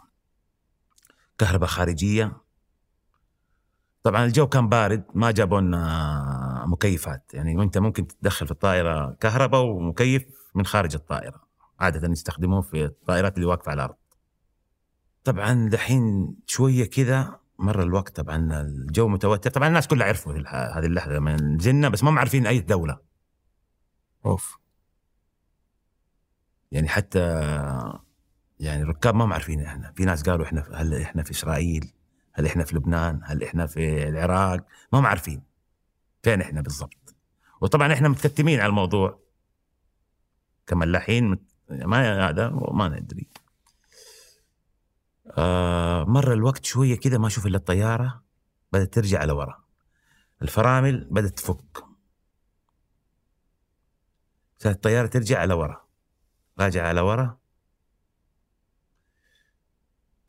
[SPEAKER 1] كهرباء خارجية. طبعا الجو كان بارد ما جابوا لنا مكيفات. يعني وأنت ممكن تدخل في الطائرة كهرباء ومكيف من خارج الطائرة. عادة يستخدموه في الطائرات اللي واقفة على الأرض. طبعا دحين شوية كذا مر الوقت. طبعا الجو متوتر. طبعا الناس كلها عرفوا هذه اللحظة لما نزلنا بس ما عارفين أي دولة. أوف. يعني حتى يعني الركاب ما عارفين إحنا. في ناس قالوا إحنا هل إحنا في إسرائيل؟ هل إحنا في لبنان؟ هل إحنا في العراق؟ ما هم عارفين. فين إحنا بالضبط؟ وطبعا إحنا متكتمين على الموضوع. كملاحين ما هذا ما ندري. آه مر الوقت شوية كذا ما أشوف إلا الطيارة بدأت ترجع لورا الفرامل بدأت تفك. الطيارة ترجع على ورا راجع على ورا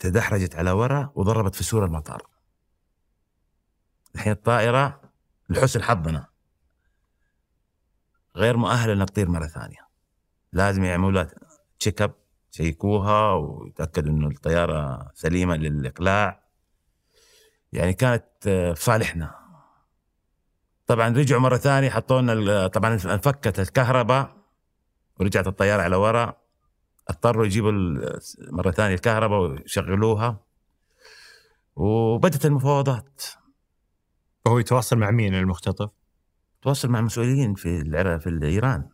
[SPEAKER 1] تدحرجت على ورا وضربت في سور المطار. الحين الطائرة لحسن حظنا. غير مؤهلة انها تطير مرة ثانية. لازم يعملوا لها check up يشيكوها ويتأكدوا إنه الطيارة سليمة للإقلاع. يعني كانت في صالحنا. طبعا رجعوا مرة ثانية حطوا لنا طبعا انفكت الكهرباء ورجعت الطيارة على ورا. اضطروا يجيبوا مرة ثانية الكهرباء ويشغلوها. وبدت المفاوضات.
[SPEAKER 2] وهو يتواصل مع مين المختطف؟
[SPEAKER 1] تواصل مع مسؤولين في العراق في ايران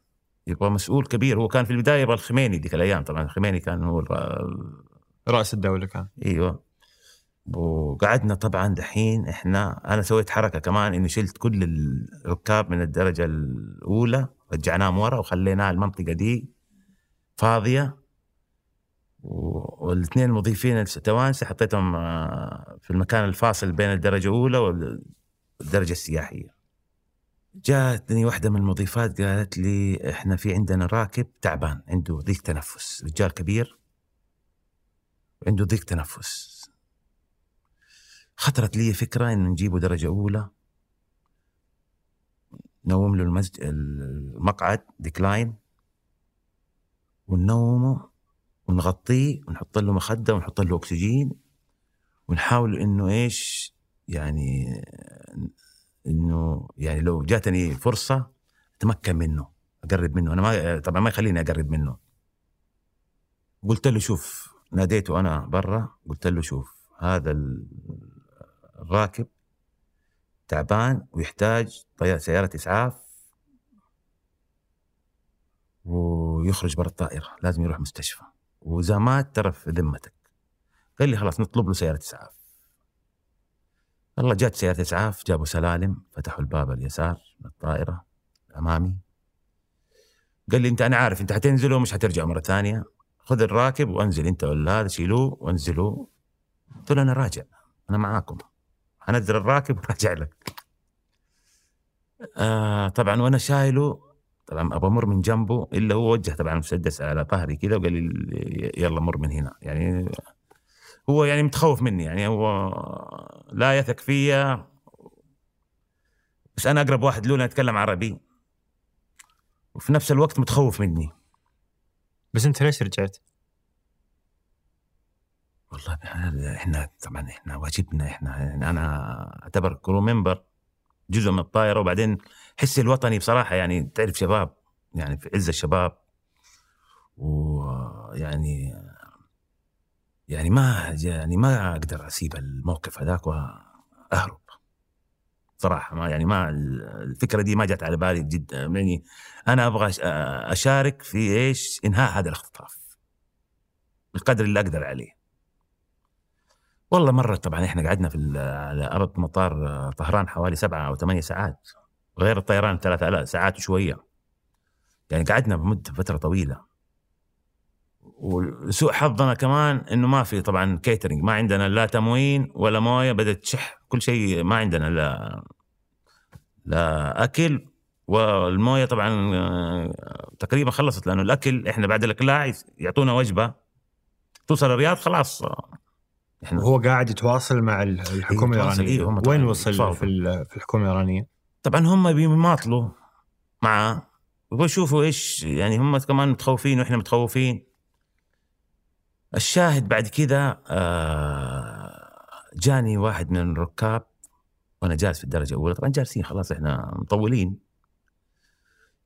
[SPEAKER 1] يبغى مسؤول كبير. هو كان في البداية يبغى الخميني ذيك الأيام. طبعا الخميني كان هو
[SPEAKER 2] رأس الدولة كان.
[SPEAKER 1] إيوه. وقعدنا طبعا دحين إحنا. أنا سويت حركة كمان إني شلت كل الركاب من الدرجة الأولى. رجعناهم ورا وخليناها المنطقة دي فاضية. والإثنين المضيفين التوانسه حطيتهم آه، في المكان الفاصل بين الدرجة الأولى والدرجة السياحية. جاتني واحدة من المضيفات قالت لي إحنا في عندنا راكب تعبان عنده ضيق تنفس، رجال كبير عنده ضيق تنفس. خطرت لي فكرة انه نجيبه درجة أولى نوم له المسج... المقعد recline وننومه ونغطيه ونحط له مخدة ونحط له أكسجين ونحاول إنه إيش؟ يعني إنه يعني لو جاتني فرصة أتمكن منه أقرب منه. أنا ما طبعا ما يخليني أقرب منه. قلت له شوف ناديته أنا برا قلت له شوف هذا الراكب تعبان ويحتاج سيارة إسعاف ويخرج برا الطائرة لازم يروح مستشفى. وإذا مات ترى في ذمتك قال لي خلاص نطلب له سيارة إسعاف. والله جات سيارة إسعاف جابوا سلالم فتحوا الباب اليسار من الطائرة الأمامي. قال لي أنت أنا عارف أنت حتنزلوا مش حترجع مرة ثانية. خذ الراكب وأنزل أنت ولا هذا شيلوه وانزلوا قلت له أنا راجع أنا معاكم. حنزل الراكب وراجع لك. آه طبعا وأنا شايله طبعا أبغى أمر من جنبه إلا هو وجه طبعا المسدس على ظهري كذا وقال لي يلا مر من هنا. يعني هو يعني متخوف مني يعني هو لا يثق فيا. بس أنا أقرب واحد له أتكلم عربي. وفي نفس الوقت متخوف مني.
[SPEAKER 2] بس أنت ليش رجعت؟
[SPEAKER 1] والله إحنا طبعا إحنا واجبنا إحنا يعني أنا أعتبر كرو ممبر جزء من الطائرة وبعدين حسي الوطني بصراحة يعني تعرف شباب يعني في عز الشباب ويعني يعني ما يعني ما أقدر أسيب الموقف هذاك وأهرب صراحة. ما يعني ما الفكرة دي ما جت على بالي جدا. يعني أنا أبغى أشارك في إيش إنهاء هذا الاختطاف بالقدر اللي أقدر عليه. والله مرة طبعا إحنا قعدنا في على أرض مطار طهران حوالي سبعة أو ثمانية ساعات. غير الطيران ثلاثة ساعات وشوية. يعني قعدنا بمدة فترة طويلة. وسوء حظنا كمان إنه ما في طبعا كيترينج ما عندنا لا تموين ولا موية بدأت تشح. كل شيء ما عندنا لا لا أكل. والموية طبعا آه، تقريبا خلصت لأنه الأكل إحنا بعد الإقلاع يعطونا وجبة. توصل الرياض خلاص.
[SPEAKER 2] إحنا هو قاعد يتواصل مع الحكومة إيه الإيرانية. إيه وين وصل في الحكومة الإيرانية؟
[SPEAKER 1] طبعا هم بيماطلوا معه ويشوفوا إيش يعني هم كمان متخوفين وإحنا متخوفين. الشاهد بعد كذا آه، جاني واحد من الركاب وأنا جالس في الدرجة الأولى. طبعا جالسين خلاص إحنا مطولين.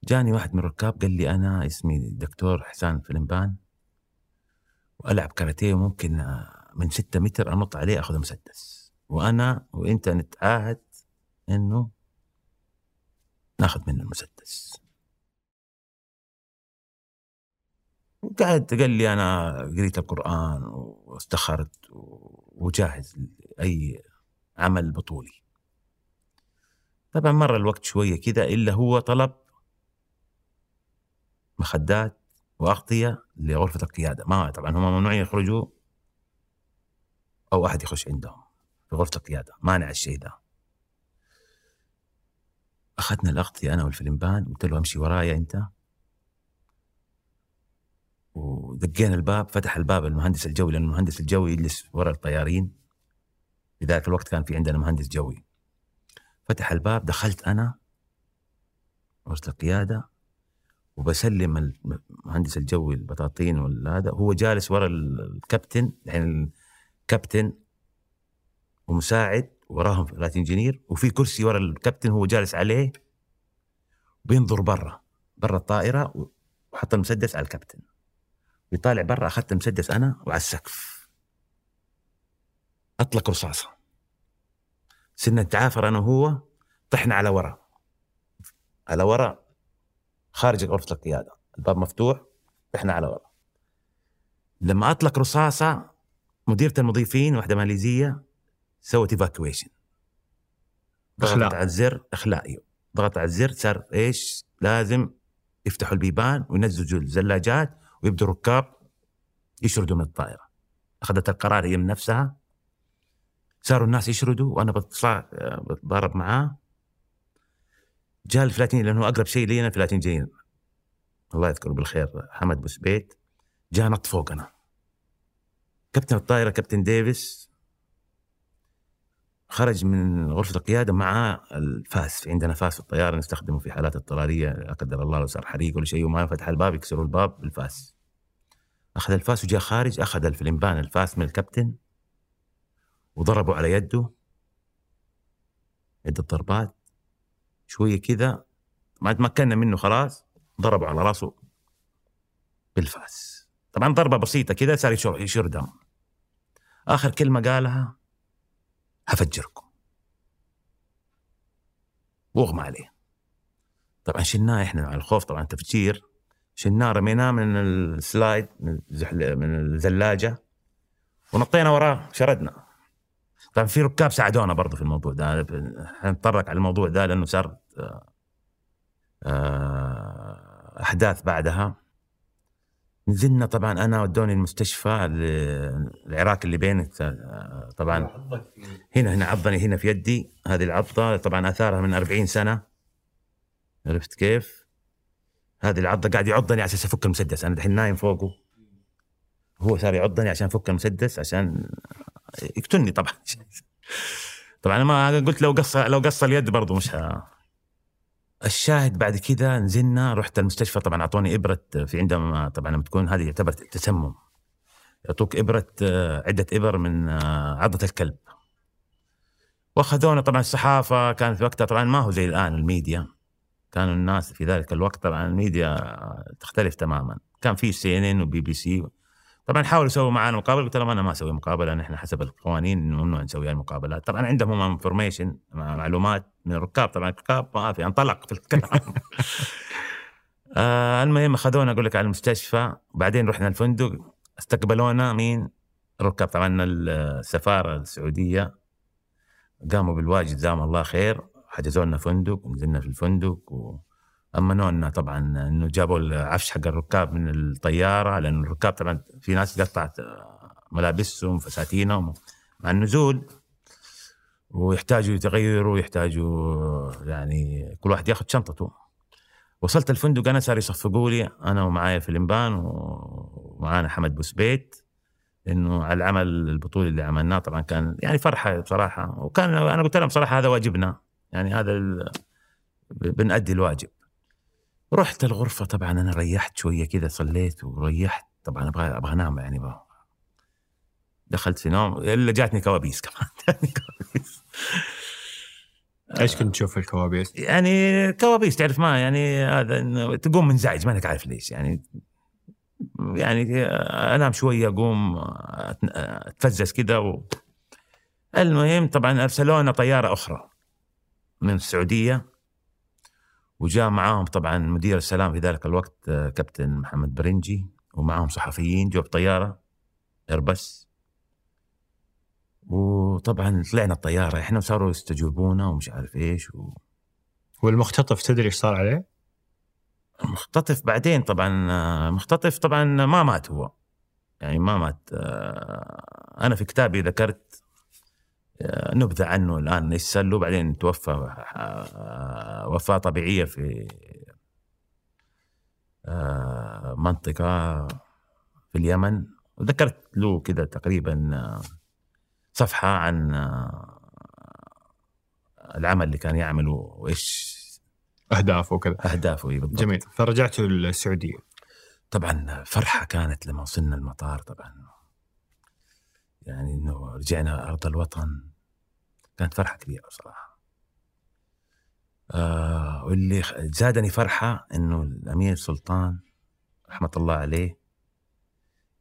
[SPEAKER 1] جاني واحد من الركاب قال لي أنا اسمي دكتور حسان فلمبان وألعب كاراتيه وممكن آه، من ستة متر أنط عليه اخذ مسدس. وأنا وإنت نتعاهد إنه ناخذ منه المسدس. قعد قال لي أنا قريت القرآن واستخرت وجاهز لأي عمل بطولي. طبعا مر الوقت شوية كذا إلا هو طلب مخدات وأغطية لغرفة القيادة. ما طبعا هم ممنوعين يخرجوا أو أحد يخش عندهم في غرفة القيادة. مانع الشيء ده. أخذنا الاغطيه أنا والفلمبان قلت له امشي ورايا أنت. ودقينا الباب فتح الباب المهندس الجوي لأن المهندس الجوي يجلس ورا الطيارين. في ذاك الوقت كان في عندنا مهندس جوي. فتح الباب دخلت أنا وسط القيادة وبسلم المهندس الجوي البطاطين وهذا هو جالس ورا الكابتن الحين الكابتن ومساعد. وراهم فلات انجينير وفي كرسي ورا الكابتن هو جالس عليه بينظر برا برا الطائرة وحط المسدس على الكابتن. بيطالع برا أخذت المسدس أنا وعلى السقف. أطلق رصاصة. سنة نتعافر أنا وهو طحنا على ورا على ورا خارج غرفة القيادة. الباب مفتوح طحنا على ورا لما أطلق رصاصة مديرة المضيفين واحدة ماليزية سوت evacuation ضغطت على الزر إخلاء أيوه. ضغط على الزر صار إيش؟ لازم يفتحوا البيبان وينزلوا الزلاجات ويبدوا الركاب يشردوا من الطائرة. أخذت القرار هي من نفسها. صاروا الناس يشردوا بطلع بتضارب معاه. جاء ال flight engineer لأنه أقرب شيء لي أنا ال flight engineer. الله يذكره بالخير حمد بوسبيت جاء نط فوقنا. كابتن الطائرة كابتن ديفيس خرج من غرفة القيادة مع الفاس عندنا فاس في الطيارة نستخدمه في حالات اضطرارية لا قدر الله لو صار حريق ولا شيء وما فتح الباب يكسروا الباب بالفاس. أخذ الفاس وجاء خارج أخذ الفلمبان الفاس من الكابتن وضربوا على يده عدة ضربات شوية كذا ما تمكنا منه خلاص ضربوا على راسه بالفاس. طبعا ضربة بسيطة كذا صار يشر دم. آخر كلمة قالها هفجركم. واغمى عليه. طبعا شلناه إحنا على الخوف طبعا تفجير. شلناه رميناه من السلايد من من الزلاجة ونطينا وراه شردنا. طبعا في ركاب ساعدونا برضه في الموضوع ده. حنتطرق على الموضوع ده لأنه صار آه، أحداث بعدها. نزلنا طبعا أنا ودوني المستشفى العراق اللي بين طبعا هنا هنا عضني هنا في يدي هذه العضة طبعا آثارها من 40 سنة. عرفت كيف؟ هذه العضة قاعد يعضني عشان أفك المسدس. أنا دحين نايم فوقه. هو صار يعضني عشان أفك المسدس عشان يقتلني طبعا. طبعا أنا ما قلت لو قص لو قص اليد برضه مش ها الشاهد بعد كذا نزلنا رحت المستشفى طبعا أعطوني إبرة في عندما طبعا لما تكون هذه يعتبر تسمم. يعطوك إبرة عدة إبر من عضة الكلب. وأخذونا طبعا الصحافة كانت وقتها طبعا ما هو زي الآن الميديا. كانوا الناس في ذلك الوقت طبعا الميديا تختلف تماما. كان في CNN و BBC طبعا حاولوا يسووا معنا مقابلة قلت لهم أنا ما أسوي مقابلة نحن حسب القوانين ممنوع نسوي المقابلات. طبعا عندهم هم information معلومات من الركاب طبعا الركاب ما في انطلق في الكلام. آه المهم أخذونا أقول لك على المستشفى بعدين رحنا الفندق استقبلونا مين؟ الركاب. طبعا السفارة السعودية قاموا بالواجب جزاهم الله خير حجزوا لنا فندق ونزلنا في الفندق وامنوا لنا طبعا إنه جابوا العفش حق الركاب من الطيارة لأن الركاب طبعا في ناس قطعت ملابسهم فساتينهم مع النزول ويحتاجوا يتغيروا يحتاجوا يعني كل واحد ياخذ شنطته. وصلت الفندق أنا صار يصفقوا لي أنا ومعايا فيلمبان ومعانا حمد بوسبيت إنه على العمل البطولي اللي عملناه طبعا كان يعني فرحة بصراحة. وكان أنا قلت لهم بصراحه هذا واجبنا يعني هذا بنأدي الواجب. رحت الغرفة طبعا أنا ريحت شوية كذا صليت وريحت طبعا أبغى أبغى أنام يعني بقى. دخلت في نوم إلا جاتني كوابيس كمان جاتني كوابيس
[SPEAKER 2] إيش كنت تشوف في الكوابيس؟
[SPEAKER 1] يعني كوابيس تعرف ما يعني هذا إنه تقوم منزعج مانك عارف ليش يعني يعني أنام شوية أقوم أتفزز كذا و... المهم طبعا أرسلونا طيارة أخرى من السعودية وجاء معاهم طبعا مدير السلام في ذلك الوقت كابتن محمد برنجي ومعاهم صحفيين جو بطياره ايربس وطبعا طلعنا الطيارة إحنا وصاروا يستجوبونا ومش عارف إيش و...
[SPEAKER 2] والمختطف تدري إيش صار عليه؟
[SPEAKER 1] مختطف بعدين طبعا مختطف طبعا ما مات هو يعني ما مات أنا في كتابي ذكرت نبذة عنه الآن إيش له بعدين توفى وفاة طبيعية في منطقة في اليمن. وذكرت له كذا تقريبا صفحة عن العمل اللي كان يعمله وإيش
[SPEAKER 2] أهدافه وكذا.
[SPEAKER 1] أهدافه إي بالضبط.
[SPEAKER 2] جميل. فرجعتوا السعوديه
[SPEAKER 1] طبعا فرحة كانت لما وصلنا المطار طبعا. يعني إنه رجعنا أرض الوطن. كانت فرحة كبيرة بصراحة. آه واللي زادني فرحة إنه الأمير سلطان رحمة الله عليه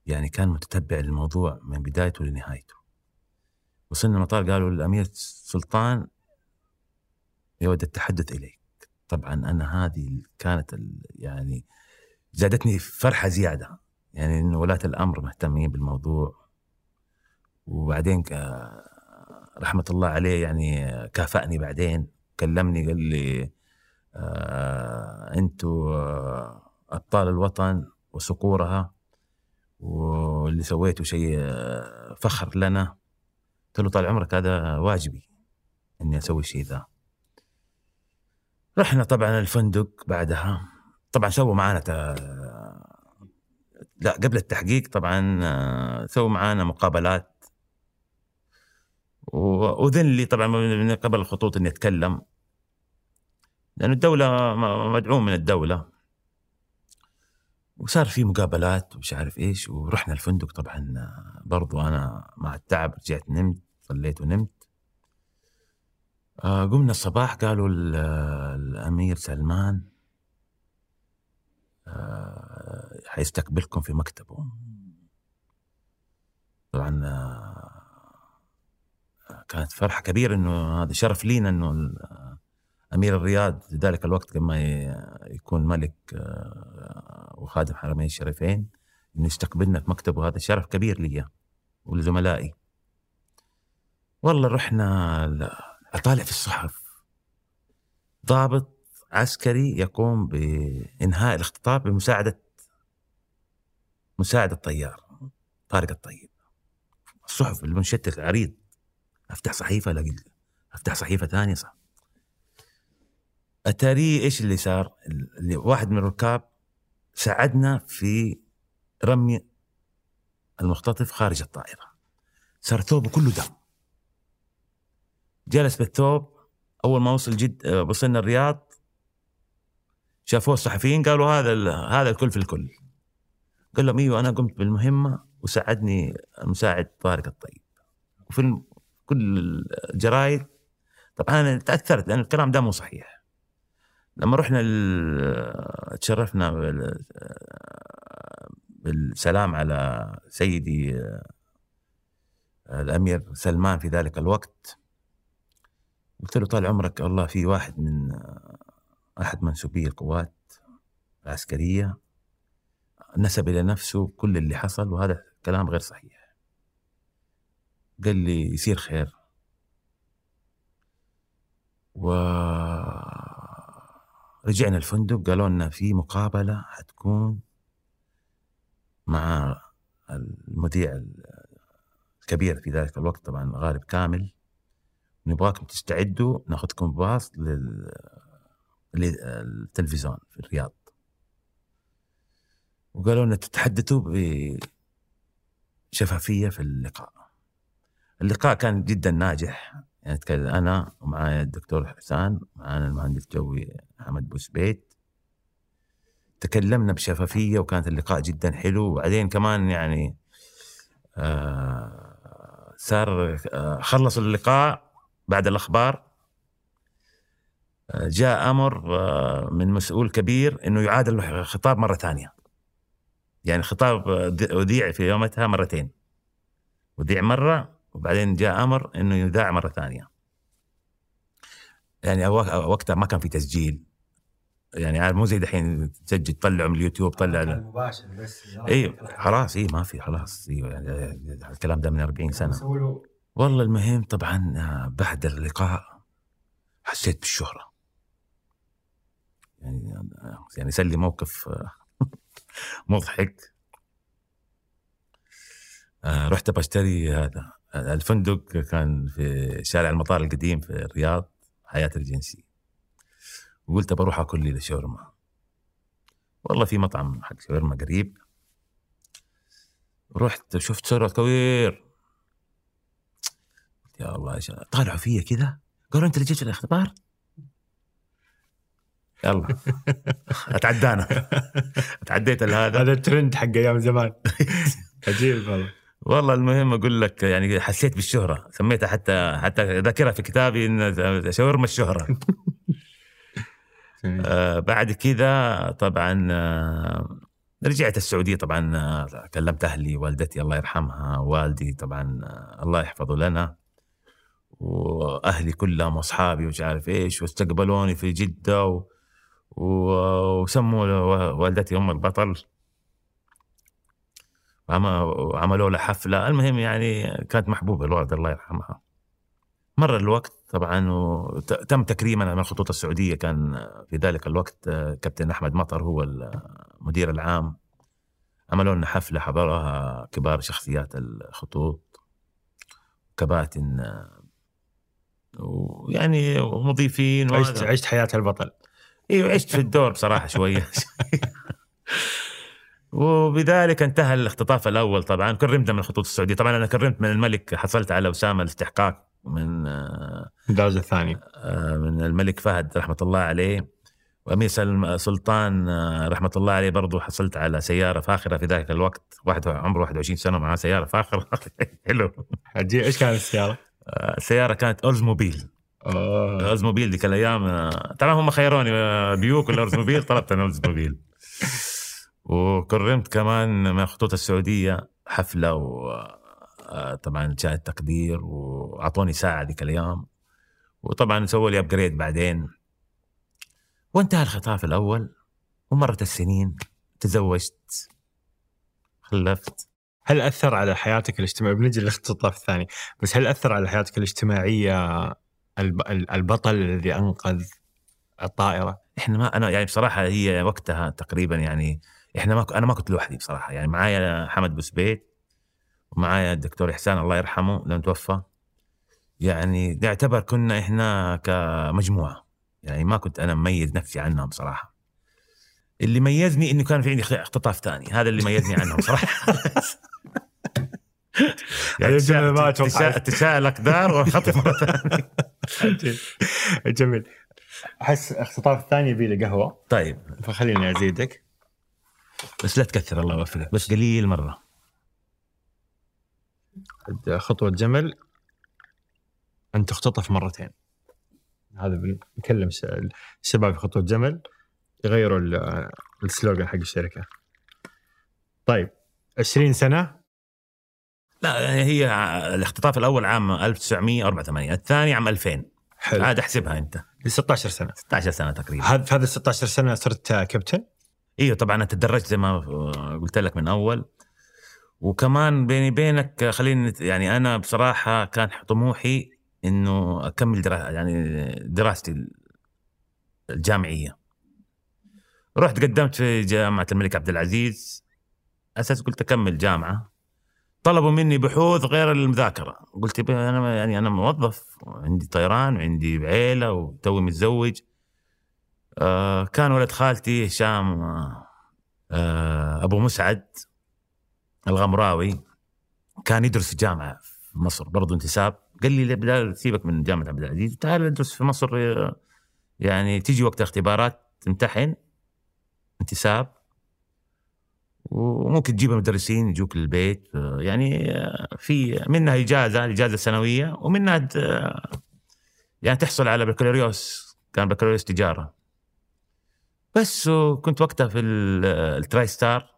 [SPEAKER 1] يعني كان متتبع الموضوع من بدايته لنهايته. وصلنا المطار قالوا الأمير سلطان يود التحدث إليك. طبعا أنا هذه كانت يعني زادتني فرحة زيادة. يعني إنه ولاة الأمر مهتمين بالموضوع. وبعدين رحمة الله عليه يعني كافأني بعدين كلمني قال لي آه أنتم أبطال الوطن وصقورها واللي سويته شيء فخر لنا. قلت له طال عمرك هذا واجبي إني أسوي الشيء ذا. رحنا طبعا الفندق بعدها. طبعا سووا معانا ت... لا قبل التحقيق طبعا سووا معانا مقابلات. وأذن لي طبعا من قبل الخطوط إني أتكلم. لأن الدولة مدعوم من الدولة. وصار في مقابلات ومش عارف إيش ورحنا الفندق طبعا برضو أنا مع التعب رجعت نمت صليت ونمت. آه قمنا الصباح قالوا الأمير سلمان آه حيستقبلكم في مكتبه. طبعا آه كانت فرحة كبيرة إنه هذا شرف لينا إنه أمير الرياض في ذلك الوقت لما يكون ملك وخادم حرمين الشريفين إنه يستقبلنا في مكتبه. هذا شرف كبير لي ولزملائي. والله رحنا أطالع في الصحف. ضابط عسكري يقوم بإنهاء الاختطاف بمساعدة مساعد الطيار طارق الطيب. الصحف المنشتت عريض. افتح صحيفة الاقي افتح صحيفة ثانية صح. اتاري إيش اللي صار؟ اللي واحد من الركاب ساعدنا في رمي المختطف خارج الطائرة. صار ثوبه كله دم. جلس بالثوب أول ما وصل جد وصلنا الرياض شافوه الصحفيين قالوا هذا ال- هذا الكل في الكل. قال لهم إيوه أنا قمت بالمهمة وساعدني المساعد طارق الطيب. وفي كل الجرايد طبعا أنا تأثرت لأن الكلام ده مو صحيح. لما رحنا تشرفنا بال- بالسلام على سيدي الأمير سلمان في ذلك الوقت. قلت له طال عمرك الله في واحد من أحد منسوبي القوات العسكرية نسب إلى نفسه كل اللي حصل وهذا كلام غير صحيح. قال لي يصير خير. و رجعنا الفندق قالوا لنا في مقابلة حتكون مع المذيع الكبير في ذلك الوقت طبعا غالب كامل. نبغاكم تستعدوا ناخذكم باص لل... للتلفزيون في الرياض. وقالوا لنا تتحدثوا بشفافية في اللقاء. اللقاء كان جدا ناجح. يعني أتكلم أنا ومعايا الدكتور حسان معانا المهندس الجوي محمد بوسبيت تكلمنا بشفافية وكانت اللقاء جدا حلو. وبعدين كمان يعني آه صار آه خلصوا اللقاء بعد الأخبار. آه جاء أمر آه من مسؤول كبير إنه يعاد الخطاب مرة ثانية. يعني الخطاب اذيع في يومتها مرتين. اذيع مرة وبعدين جاء أمر إنه يذاع مرة ثانية. يعني وقتها ما كان في تسجيل. يعني عارف مو زي دحين تسجل تطلعه من اليوتيوب طلع
[SPEAKER 2] مباشر بس
[SPEAKER 1] اي خلاص اي ما في خلاص أيوه يعني الكلام ده من 40 سنة. والله المهم طبعا بعد اللقاء حسيت بالشهرة. يعني يعني صار لي موقف مضحك. رحت بشتري هذا. الفندق كان في شارع المطار القديم في الرياض حياة الجنسي. وقلت بروح آكل لي شاورما والله في مطعم حق شاورما قريب. رحت شفت شوربة كوير يا الله طالعوا فيا كذا؟ قالوا أنت اللي جيت الاختبار يلا. أتعدانا. أتعديت هذا
[SPEAKER 2] هذا الترند حق أيام زمان. عجيب والله.
[SPEAKER 1] والله المهم أقول لك يعني حسيت بالشهرة سميتها حتى حتى ذاكرها في كتابي إن شاورما الشهرة. آه بعد كذا طبعا آه رجعت السعودية طبعا آه كلمت أهلي والدتي الله يرحمها والدي طبعا آه الله يحفظه لنا وأهلي كلهم وأصحابي ومش عارف إيش واستقبلوني في جدة و... و... وسموا والدتي أم البطل. وعملوا له حفلة. المهم يعني كانت محبوبة الوالده الله يرحمها. مر الوقت طبعا وتم تكريمنا من الخطوط السعودية. كان في ذلك الوقت كابتن أحمد مطر هو المدير العام. عملوا لنا حفلة حضرها كبار شخصيات الخطوط. كباتن ويعني مضيفين
[SPEAKER 2] عشت عشت حياة البطل
[SPEAKER 1] أيوه عشت في الدور بصراحة شوية. وبذلك انتهى الاختطاف الأول طبعا. كرمت من الخطوط السعودية. طبعا أنا كرمت من الملك حصلت على وسامه الاستحقاق من
[SPEAKER 2] الدرجة الثانية.
[SPEAKER 1] من الملك فهد رحمة الله عليه. وأمير سلطان رحمة الله عليه برضو حصلت على سيارة فاخرة في ذلك الوقت. واحد عمره 21 سنة معاه سيارة فاخرة. حلو.
[SPEAKER 2] عجيب إيش كانت السيارة؟
[SPEAKER 1] السيارة كانت اولزموبيل اولزموبيل ذيك الأيام طبعا هم خيروني بيوك ولا اولزموبيل طلبت أنا اولزموبيل وكرمت كمان من الخطوط السعودية حفلة وطبعا شهادة تقدير وأعطوني ساعة ذيك الأيام. وطبعا سووا لي أبجريد بعدين. وانتهى الخطاف الأول. ومرت السنين. تزوجت. خلفت.
[SPEAKER 2] هل أثر على حياتك الاجتماعية؟ بنجي للاختطاف الثاني. بس هل أثر على حياتك الاجتماعية البطل الذي أنقذ الطائرة؟
[SPEAKER 1] إحنا ما أنا يعني بصراحة هي وقتها تقريبا يعني إحنا ما أنا ما كنت لوحدي بصراحة. يعني معايا حمد بوسبيت ومعايا الدكتور إحسان الله يرحمه لما توفى. يعني نعتبر كنا إحنا كمجموعة. يعني ما كنت أنا مميز نفسي عنهم بصراحه اللي ميزني إنه كان في عندي اختطاف ثاني. هذا اللي ميزني عنهم صراحة. يعني تشاء الاقدار وانخطف مرة ثانية.
[SPEAKER 2] جميل. أحس اختطاف الثاني يبي له قهوة.
[SPEAKER 1] طيب.
[SPEAKER 2] فخليني أزيدك.
[SPEAKER 1] بس لا تكثر الله يوفقك. بس قليل
[SPEAKER 2] مرة. خطوة جمل. أن تختطف مرتين. هذا بنكلم الشباب في خطوة جمل. يغيروا ال- السلوغان حق الشركة. طيب 20 سنة.
[SPEAKER 1] لا هي الاختطاف الأول عام 1984 الثاني عام 2000
[SPEAKER 2] حلو.
[SPEAKER 1] عاد احسبها أنت.
[SPEAKER 2] 16 سنة.
[SPEAKER 1] 16 سنة تقريبا.
[SPEAKER 2] هذا في هذا 16 سنة صرت كابتن؟
[SPEAKER 1] إيوه طبعا أنا تدرجت زي ما قلت لك من أول. وكمان بيني بينك خليني يعني أنا بصراحة كان طموحي إنه أكمل درا يعني دراستي الجامعية. رحت قدمت في جامعة الملك عبد العزيز. أساس قلت أكمل جامعة. طلبوا مني بحوث غير المذاكرة. قلت أنا يعني أنا موظف عندي طيران وعندي عيلة وتوي متزوج. آه كان ولد خالتي هشام آه أبو مسعد الغمراوي. كان يدرس في جامعة في مصر برضه انتساب. قال لي لا سيبك من جامعة عبد العزيز تعال ادرس في مصر يعني تيجي وقت اختبارات تمتحن انتساب. وممكن تجيب مدرسين يجوك للبيت آه، يعني في منها إجازة الاجازه السنويه ومنها يعني تحصل على بكالوريوس كان بكالوريوس تجارة. بس وكنت وقتها في ال- ال TriStar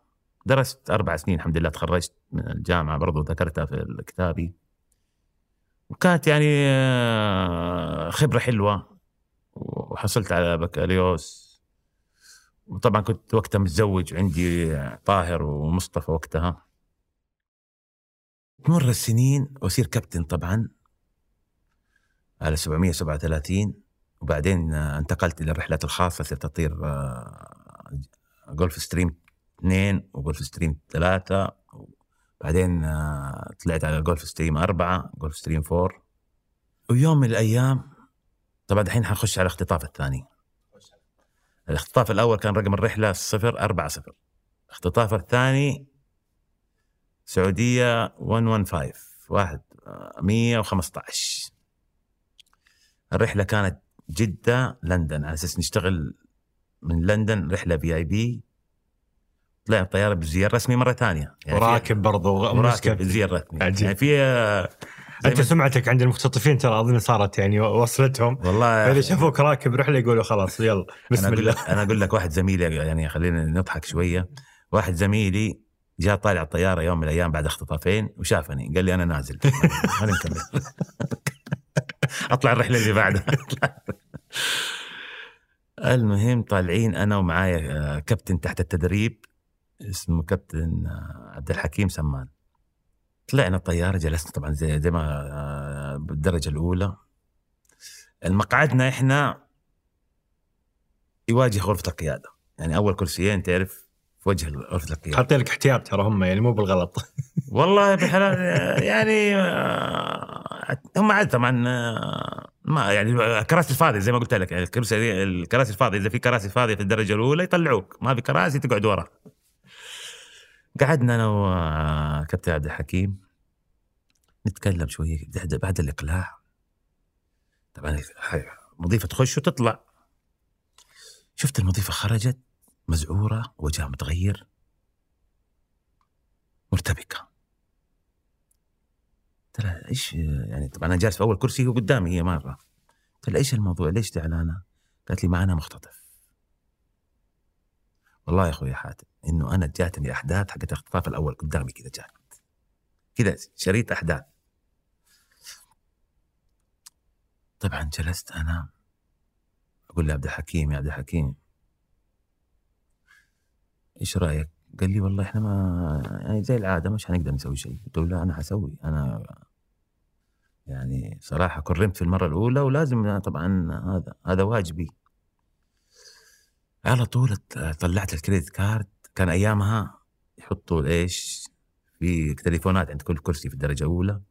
[SPEAKER 1] درست أربع سنين الحمد لله تخرجت من الجامعة برضو ذكرتها في كتابي. وكانت يعني آه، خبرة حلوة وحصلت على بكالوريوس. وطبعا كنت وقتها متزوج عندي طاهر ومصطفى وقتها. تمر السنين وأصير كابتن طبعا على 737 وبعدين انتقلت إلى الرحلات الخاصة صرت أطير آه، Gulfstream 2 و Gulfstream 3 بعدين آه، طلعت على Gulfstream 4 Gulfstream 4 ويوم من الأيام طبعا الحين حنخش على الاختطاف الثاني. الاختطاف الأول كان رقم الرحلة 0 4 0 الاختطاف الثاني سعودية 115 واحد آه، 115 الرحلة كانت جدة لندن. على أساس نشتغل من لندن رحلة في اي بي طلع الطيارة بزيار رسمي مرة ثانية. يعني
[SPEAKER 2] وراكب برضو
[SPEAKER 1] وراكب. بزيار رسمي.
[SPEAKER 2] عجيب.
[SPEAKER 1] يعني في آه، أنت
[SPEAKER 2] سمعتك عند المختطفين ترى أظن صارت يعني وصلتهم.
[SPEAKER 1] والله
[SPEAKER 2] اذا شافوك راكب رحلة يقولوا خلاص يلا بسم
[SPEAKER 1] أقول
[SPEAKER 2] الله.
[SPEAKER 1] أنا أقول لك واحد زميلي يعني خلينا نضحك شوية. واحد زميلي جاء طالع الطيارة يوم من الأيام بعد اختطافين وشافني قال لي أنا نازل. أنا مكمل أطلع الرحلة اللي بعدها. المهم طالعين أنا ومعايا آه، كابتن تحت التدريب اسمه كابتن آه، عبد الحكيم سمان. طلعنا الطياره جلسنا طبعا زي زي ما آه، بالدرجة الأولى. المقعدنا إحنا يواجه غرفة القيادة. يعني أول كرسيين تعرف في وجه غرفة القيادة.
[SPEAKER 2] حاطين لك احتياط ترى هم يعني مو بالغلط.
[SPEAKER 1] والله بحلال يعني هم عاد طبعا آه، ما يعني الكراسي الفاضية زي ما قلت لك يعني الكرسي الكراسي الفاضية إذا في كراسي فاضية في الدرجة الأولى يطلعوك ما في كراسي تقعد ورا. قعدنا أنا وكابتن عبد الحكيم نتكلم شوية بعد بعد الإقلاع. طبعا مضيفة تخش وتطلع. شفت المضيفة خرجت مزعورة وجهها متغير. مرتبكة. قلت لها إيش يعني طبعا أنا جالس في أول كرسي وقدامي هي مرة. قلت لها إيش الموضوع؟ ليش زعلانة؟ قالت لي معنا مختطف. والله يا أخوي حاتم إنه أنا جاتني أحداث حقت الاختطاف الأول قدامي كذا جات. كذا شريط أحداث. طبعا جلست أنا. أقول لعبد الحكيم يا عبد الحكيم. إيش رأيك؟ قال لي والله إحنا ما يعني زي العادة مش حنقدر نسوي شيء. قلت له لا أنا حسوي. أنا يعني صراحة كرمت في المرة الأولى ولازم طبعا هذا هذا واجبي. على طول طلعت الكريدت كارد. كان أيامها يحطوا إيش؟ في تليفونات عند كل كرسي في الدرجة الأولى.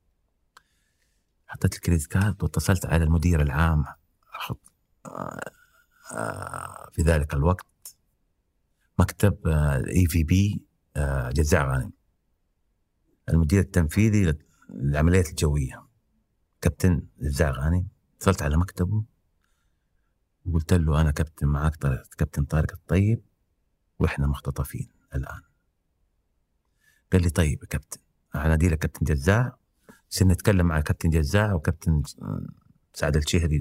[SPEAKER 1] حطيت ال credit card واتصلت على المدير العام. آه، آه، في ذلك الوقت مكتب ال EVP جزاء غانم. المدير التنفيذي للعمليات الجوية. كابتن جزاء غانم اتصلت على مكتبه وقلت له أنا كابتن معك طارق كابتن طارق الطيب وإحنا مختطفين الآن. قال لي طيب يا كابتن انادي لك كابتن جزاع صرنا نتكلم مع كابتن جزاع وكابتن سعد الشهري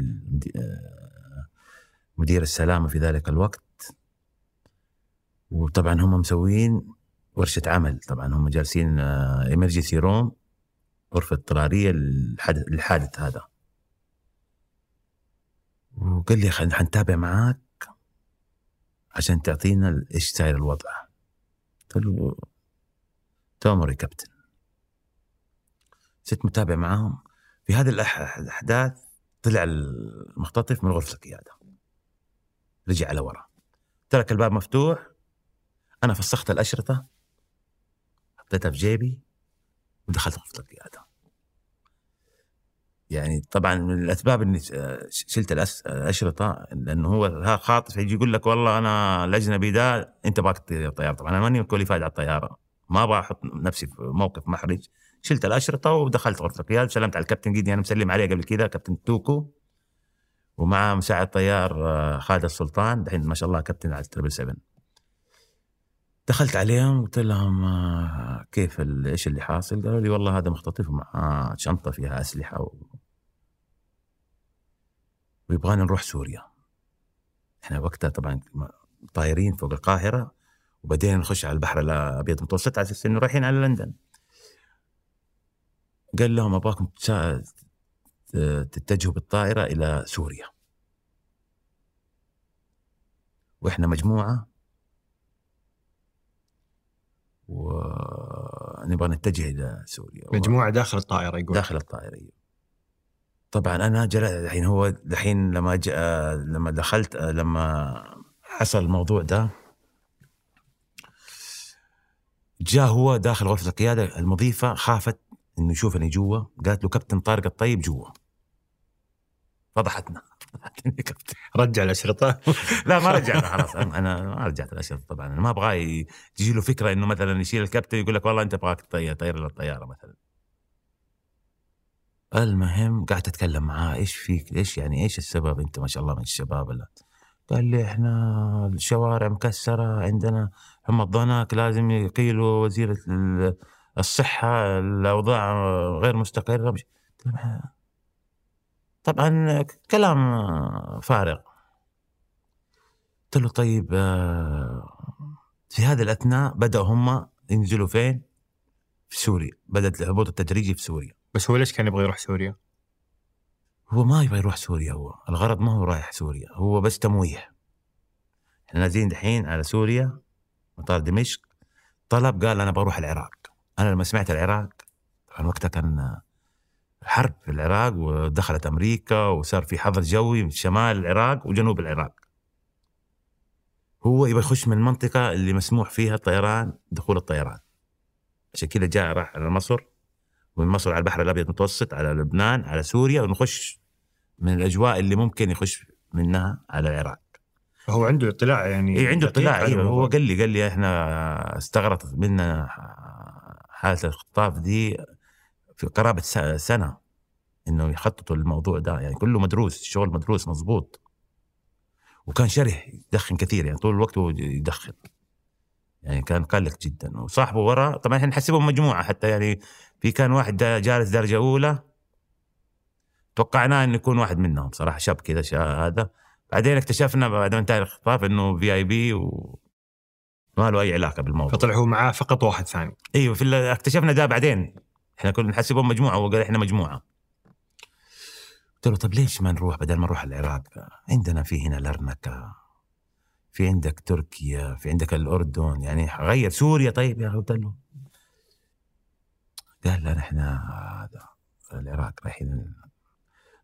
[SPEAKER 1] آه، مدير السلامة في ذلك الوقت. وطبعا هم مسوين ورشة عمل طبعا هم جالسين ايمرجنسي روم غرفة اضطراريه للحدث للحادث هذا. وقال لي حنتابع معاك عشان تعطينا إيش صاير الوضع. قلت له تؤمر يا كابتن. صرت متابع معاهم. في هذه الأحداث طلع المختطف من غرفة القيادة. رجع على ورا. ترك الباب مفتوح. أنا فسخت الأشرطة. حطيتها في جيبي. ودخلت غرفه القيادة. يعني طبعا من الأسباب إني شلت الأشرطة لأنه هو خاطف يجي يقول لك والله أنا الاجنبي ده أنت أبغاك تطير طبعا أنا ماني qualified على الطيارة. ما أبغى أحط نفسي في موقف محرج. شلت الأشرطة ودخلت غرفة القيادة سلمت على الكابتن جدي أنا مسلم عليه قبل كذا كابتن توكو. ومع مساعد طيار آه، خالد السلطان دحين ما شاء الله كابتن على ال triple 7 دخلت عليهم قلت لهم آه، كيف إيش اللي حاصل؟ قالوا لي والله هذا مختطف ومعاه شنطة فيها أسلحة و... ويبغانا نروح سوريا. إحنا وقتها طبعا طايرين فوق القاهرة وبعدين نخش على البحر الأبيض المتوسط على أساس إنه رايحين على لندن. قال لهم أبغاكم تتجهوا بالطائرة إلى سوريا. وإحنا مجموعة ونبغى نتجه إلى سوريا
[SPEAKER 2] مجموعة داخل الطائرة يقول
[SPEAKER 1] داخل الطائرة أيوه. طبعا أنا. الحين هو الحين لما ج... آه، لما دخلت لما حصل الموضوع ده جاء هو داخل غرفة القيادة المضيفة خافت إنه يشوفني جوا قالت له كابتن طارق الطيب جوا فضحتنا
[SPEAKER 2] رجع الأشرطة.
[SPEAKER 1] لا ما رجعت خلاص. أنا ما رجعت الاشياء طبعا. أنا ما أبغى ي- تجي له فكرة إنه مثلا يشيل الكابتن يقول لك والله أنت أبغاك تطير طير للطياره مثلا. المهم قعدت أتكلم معاه إيش فيك؟ إيش يعني إيش السبب؟ أنت ما شاء الله من الشباب اللي. قال لي إحنا الشوارع مكسرة عندنا حمى الضنك لازم يقيلوا وزير ال- الصحة الأوضاع غير مستقرة. قلت له طبعا كلام فارغ. قلت له طيب آه، في هذه الأثناء بدأوا هم ينزلوا فين؟ في سوريا. بدأت الهبوط التدريجي في سوريا.
[SPEAKER 2] بس هو ليش كان يبغى يروح سوريا؟
[SPEAKER 1] هو ما يبغى يروح سوريا هو الغرض ما هو رايح سوريا هو بس تمويه. إحنا نازلين دحين على سوريا مطار دمشق. طلب قال أنا بروح العراق. أنا لما سمعت العراق طبعا وقتها كان حرب في العراق ودخلت أمريكا وصار في حظر جوي من شمال العراق وجنوب العراق. هو يبغى يخش من المنطقة اللي مسموح فيها الطيران دخول الطيران. عشان كذا جاء راح على مصر ومن مصر على البحر الأبيض المتوسط على لبنان على سوريا ونخش من الأجواء اللي ممكن يخش منها على العراق.
[SPEAKER 2] هو عنده اطلاع يعني
[SPEAKER 1] اي عنده اطلاع أيوه هو. قال لي قال لي إحنا استغرقت منا حالة الخطاف دي قرابة سنة إنه يخططوا الموضوع ده. يعني كله مدروس الشغل مدروس مزبوط وكان شره يدخن كثير يعني طول الوقت هو يدخن. يعني كان قلق جدا. وصاحبه ورا طبعا إحنا نحسبهم مجموعة حتى يعني في كان واحد جالس درجة أولى. توقعناه إنه يكون واحد منهم صراحة شاب كذا هذا. بعدين اكتشفنا بعد ما انتهى الخطاف إنه في آي بي وما له أي علاقة بالموضوع.
[SPEAKER 2] فطلع هو معاه فقط واحد ثاني.
[SPEAKER 1] إيوه في اكتشفنا ده بعدين. إحنا كنا نحسبهم مجموعة وهو قال إحنا مجموعة. قلت له طب ليش ما نروح بدل ما نروح العراق؟ عندنا في هنا لرنكه في عندك تركيا في عندك الأردن يعني غير سوريا. طيب يا أخي قلت له. قال لا نحن هذا العراق رايحين.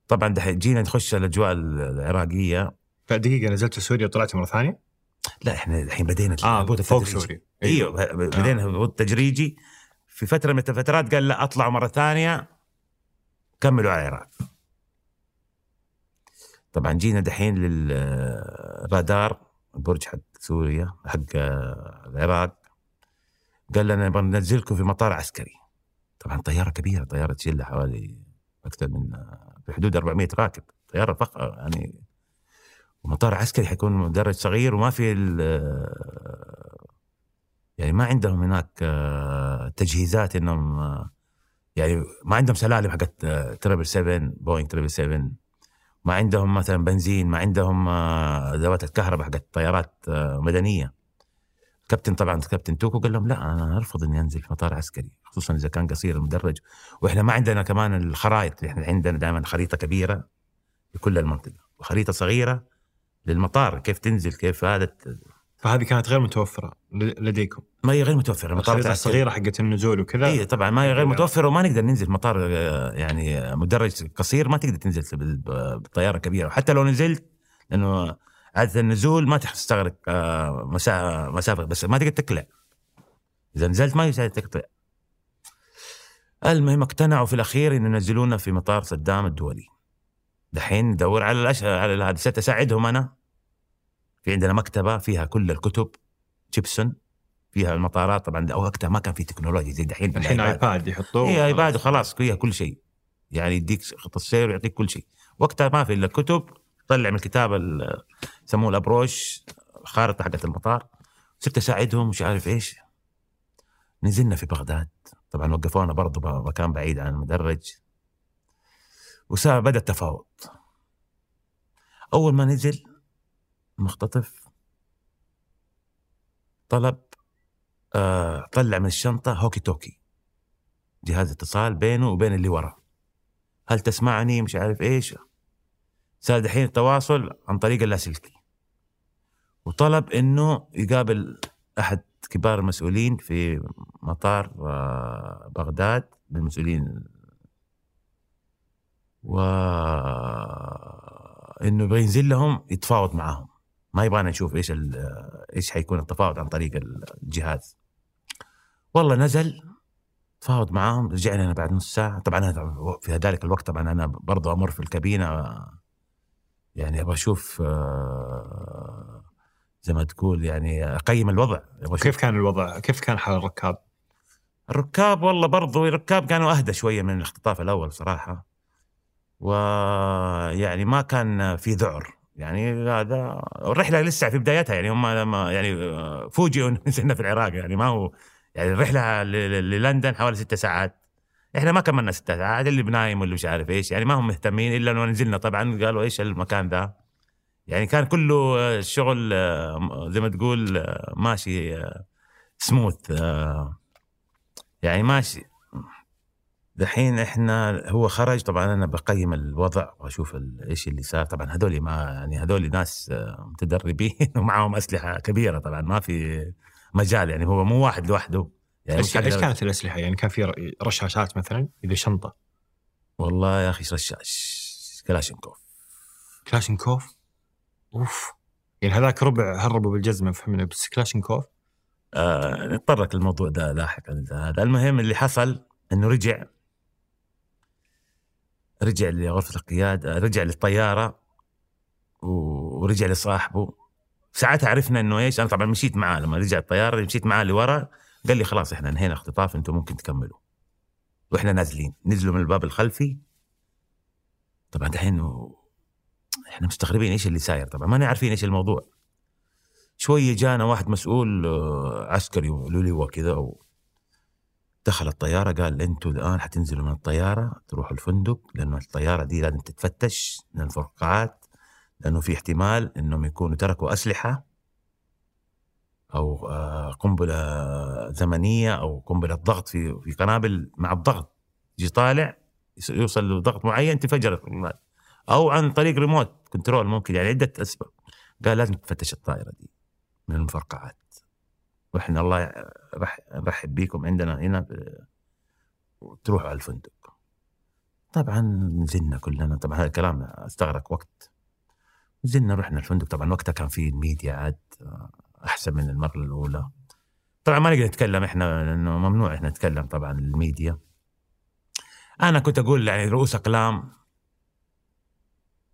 [SPEAKER 1] طبعا دحين جينا نخش الأجواء العراقية.
[SPEAKER 2] فدقيقه نزلت سوريا وطلعت مرة ثانية؟
[SPEAKER 1] لا إحنا الحين بدينا آه
[SPEAKER 2] فوق. سوريا.
[SPEAKER 1] إيوه ب- بدينا هبوط تدريجي في فترة من الفترات قال لا أطلعوا مرة ثانية كملوا على العراق. طبعا جينا دحين للرادار البرج حق سوريا حق العراق. قال لنا نبغى ننزلكم في مطار عسكري. طبعا طيارة كبيرة طيارة تشيل حوالي أكثر من في حدود 400 راكب. طيارة فخمه يعني مطار عسكري حيكون مدرج صغير وما في يعني ما عندهم هناك آه، تجهيزات إنهم آه، يعني ما عندهم سلالم حقت آه، تربل 7 بوينغ تربل 7 ما عندهم مثلا بنزين ما عندهم ادوات الكهرباء حقت طيارات مدنية. كابتن طبعا كابتن توكو قال لهم لا أنا أرفض إني أنزل في مطار عسكري خصوصا إذا كان قصير المدرج. وإحنا ما عندنا كمان الخرائط إحنا عندنا دائما خريطة كبيرة لكل المنطقة وخريطة صغيرة للمطار كيف تنزل كيف هذا
[SPEAKER 2] فهذه كانت غير متوفرة لديكم.
[SPEAKER 1] ما هي غير متوفرة المطار
[SPEAKER 2] الصغيره حقت النزول وكذا.
[SPEAKER 1] اي طبعا ما هي غير
[SPEAKER 2] نعم.
[SPEAKER 1] متوفرة وما نقدر ننزل في مطار آه، يعني مدرج قصير ما تقدر تنزل بال- بالطياره كبيرة. وحتى لو نزلت لأنه عادة النزول ما تستغرق آه، مسا- مسافة بس ما تقدر تقلع. إذا نزلت ما يساعد تقطع المهم اقتنعوا في الأخير انه ينزلونا في مطار صدام الدولي. دحين ندور على الأش... على هذا أساعدهم أنا. في عندنا مكتبة فيها كل الكتب Jeppesen فيها المطارات طبعا أو وقتها ما كان في تكنولوجيا زي دحين.
[SPEAKER 2] الحين. iPad. يحطوه.
[SPEAKER 1] هي iPad وخلاص فيها كل شيء. يعني يديك خط السير ويعطيك كل شيء. وقتها ما في إلا كتب طلع من الكتاب ال- يسموه ال approach الخارطه حقت المطار. صرت أساعدهم مش عارف إيش. نزلنا في بغداد. طبعا وقفونا برضه مكان بعيد عن المدرج. وصار بدأ التفاوض. أول ما نزل المختطف طلب آه طلع من الشنطة هوكي توكي. جهاز اتصال بينه وبين اللي ورا هل تسمعني؟ مش عارف إيش. صار دحين التواصل عن طريق اللاسلكي. وطلب إنه يقابل أحد كبار المسؤولين في مطار آه، بغداد من المسؤولين و إنه يبغى ينزل لهم يتفاوض معاهم. ما يبغانا نشوف إيش إيش حيكون التفاوض عن طريق الجهاز. والله نزل تفاوض معاهم رجعنا أنا بعد نص ساعة. طبعا أنا في ذلك الوقت طبعا أنا برضو أمر في الكابينة. يعني أبغى أشوف آه، زي ما تقول يعني أقيم الوضع.
[SPEAKER 2] كيف كان الوضع؟ كيف كان حال الركاب؟
[SPEAKER 1] الركاب والله برضو الركاب كانوا أهدى شوية من الاختطاف الأول صراحة. ويعني ما كان في ذعر. يعني هذا الرحلة لسه في بدايتها يعني هم لما يعني آه، فوجئوا نزلنا في العراق يعني ما هو يعني الرحلة للندن حوالي ست ساعات. إحنا ما كملنا ست ساعات اللي بنايم واللي مش عارف إيش يعني ما هم مهتمين إلا إنه نزلنا. طبعا قالوا إيش المكان ذا؟ يعني كان كله آه، الشغل آه، زي ما تقول آه، ماشي آه، سموث آه، يعني ماشي. دحين إحنا هو خرج طبعا أنا بقيم الوضع وأشوف إيش اللي صار. طبعا هذول ما يعني هذول ناس متدربين ومعهم أسلحة كبيرة طبعا ما في مجال يعني هو مو واحد لوحده. يعني إيش
[SPEAKER 2] كانت الأسلحة؟ يعني كان في رشاشات مثلا؟ إذا شنطة.
[SPEAKER 1] والله يا أخي رشاش. كلاشينكوف.
[SPEAKER 2] كلاشينكوف؟ أوف. يعني هذاك ربع هربوا بالجزمة فهمنا بس كلاشينكوف؟
[SPEAKER 1] آه نتطرق للموضوع ده لاحقا. هذا المهم اللي حصل إنه رجع. رجع لغرفة القيادة رجع للطيارة و- ورجع لصاحبه. ساعتها عرفنا إنه إيش أنا طبعا مشيت معاه لما رجع الطيارة مشيت معاه لورا قال لي خلاص إحنا انهينا اختطاف أنتم ممكن تكملوا. وإحنا نازلين. نزلوا من الباب الخلفي. طبعا دحين إحنا مستغربين إيش اللي ساير. طبعا ما عارفين إيش الموضوع. شوية جانا واحد مسؤول آه، عسكري لواء كذا دخل الطيارة قال أنتم الآن حتنزلوا من الطيارة تروحوا الفندق لأنه الطيارة دي لازم تتفتش من الفرقعات لأنه في احتمال إنهم يكونوا تركوا أسلحة أو آه، قنبلة زمنية أو قنبلة ضغط في في قنابل مع الضغط. يجي طالع يوصل لضغط معين القنبلة. أو عن طريق ريموت كنترول ممكن يعني عدة أسباب. قال لازم تفتش الطائرة دي من المفرقعات. وإحنا الله رح نرحب بيكم عندنا هنا وتروحوا على الفندق. طبعا نزلنا كلنا طبعا هذا الكلام استغرق وقت. نزلنا رحنا الفندق طبعا وقتها كان في الميديا عاد أحسن من المرة الأولى. طبعا ما نقدر نتكلم إحنا لأنه ممنوع إحنا نتكلم طبعا الميديا. أنا كنت أقول يعني رؤوس أقلام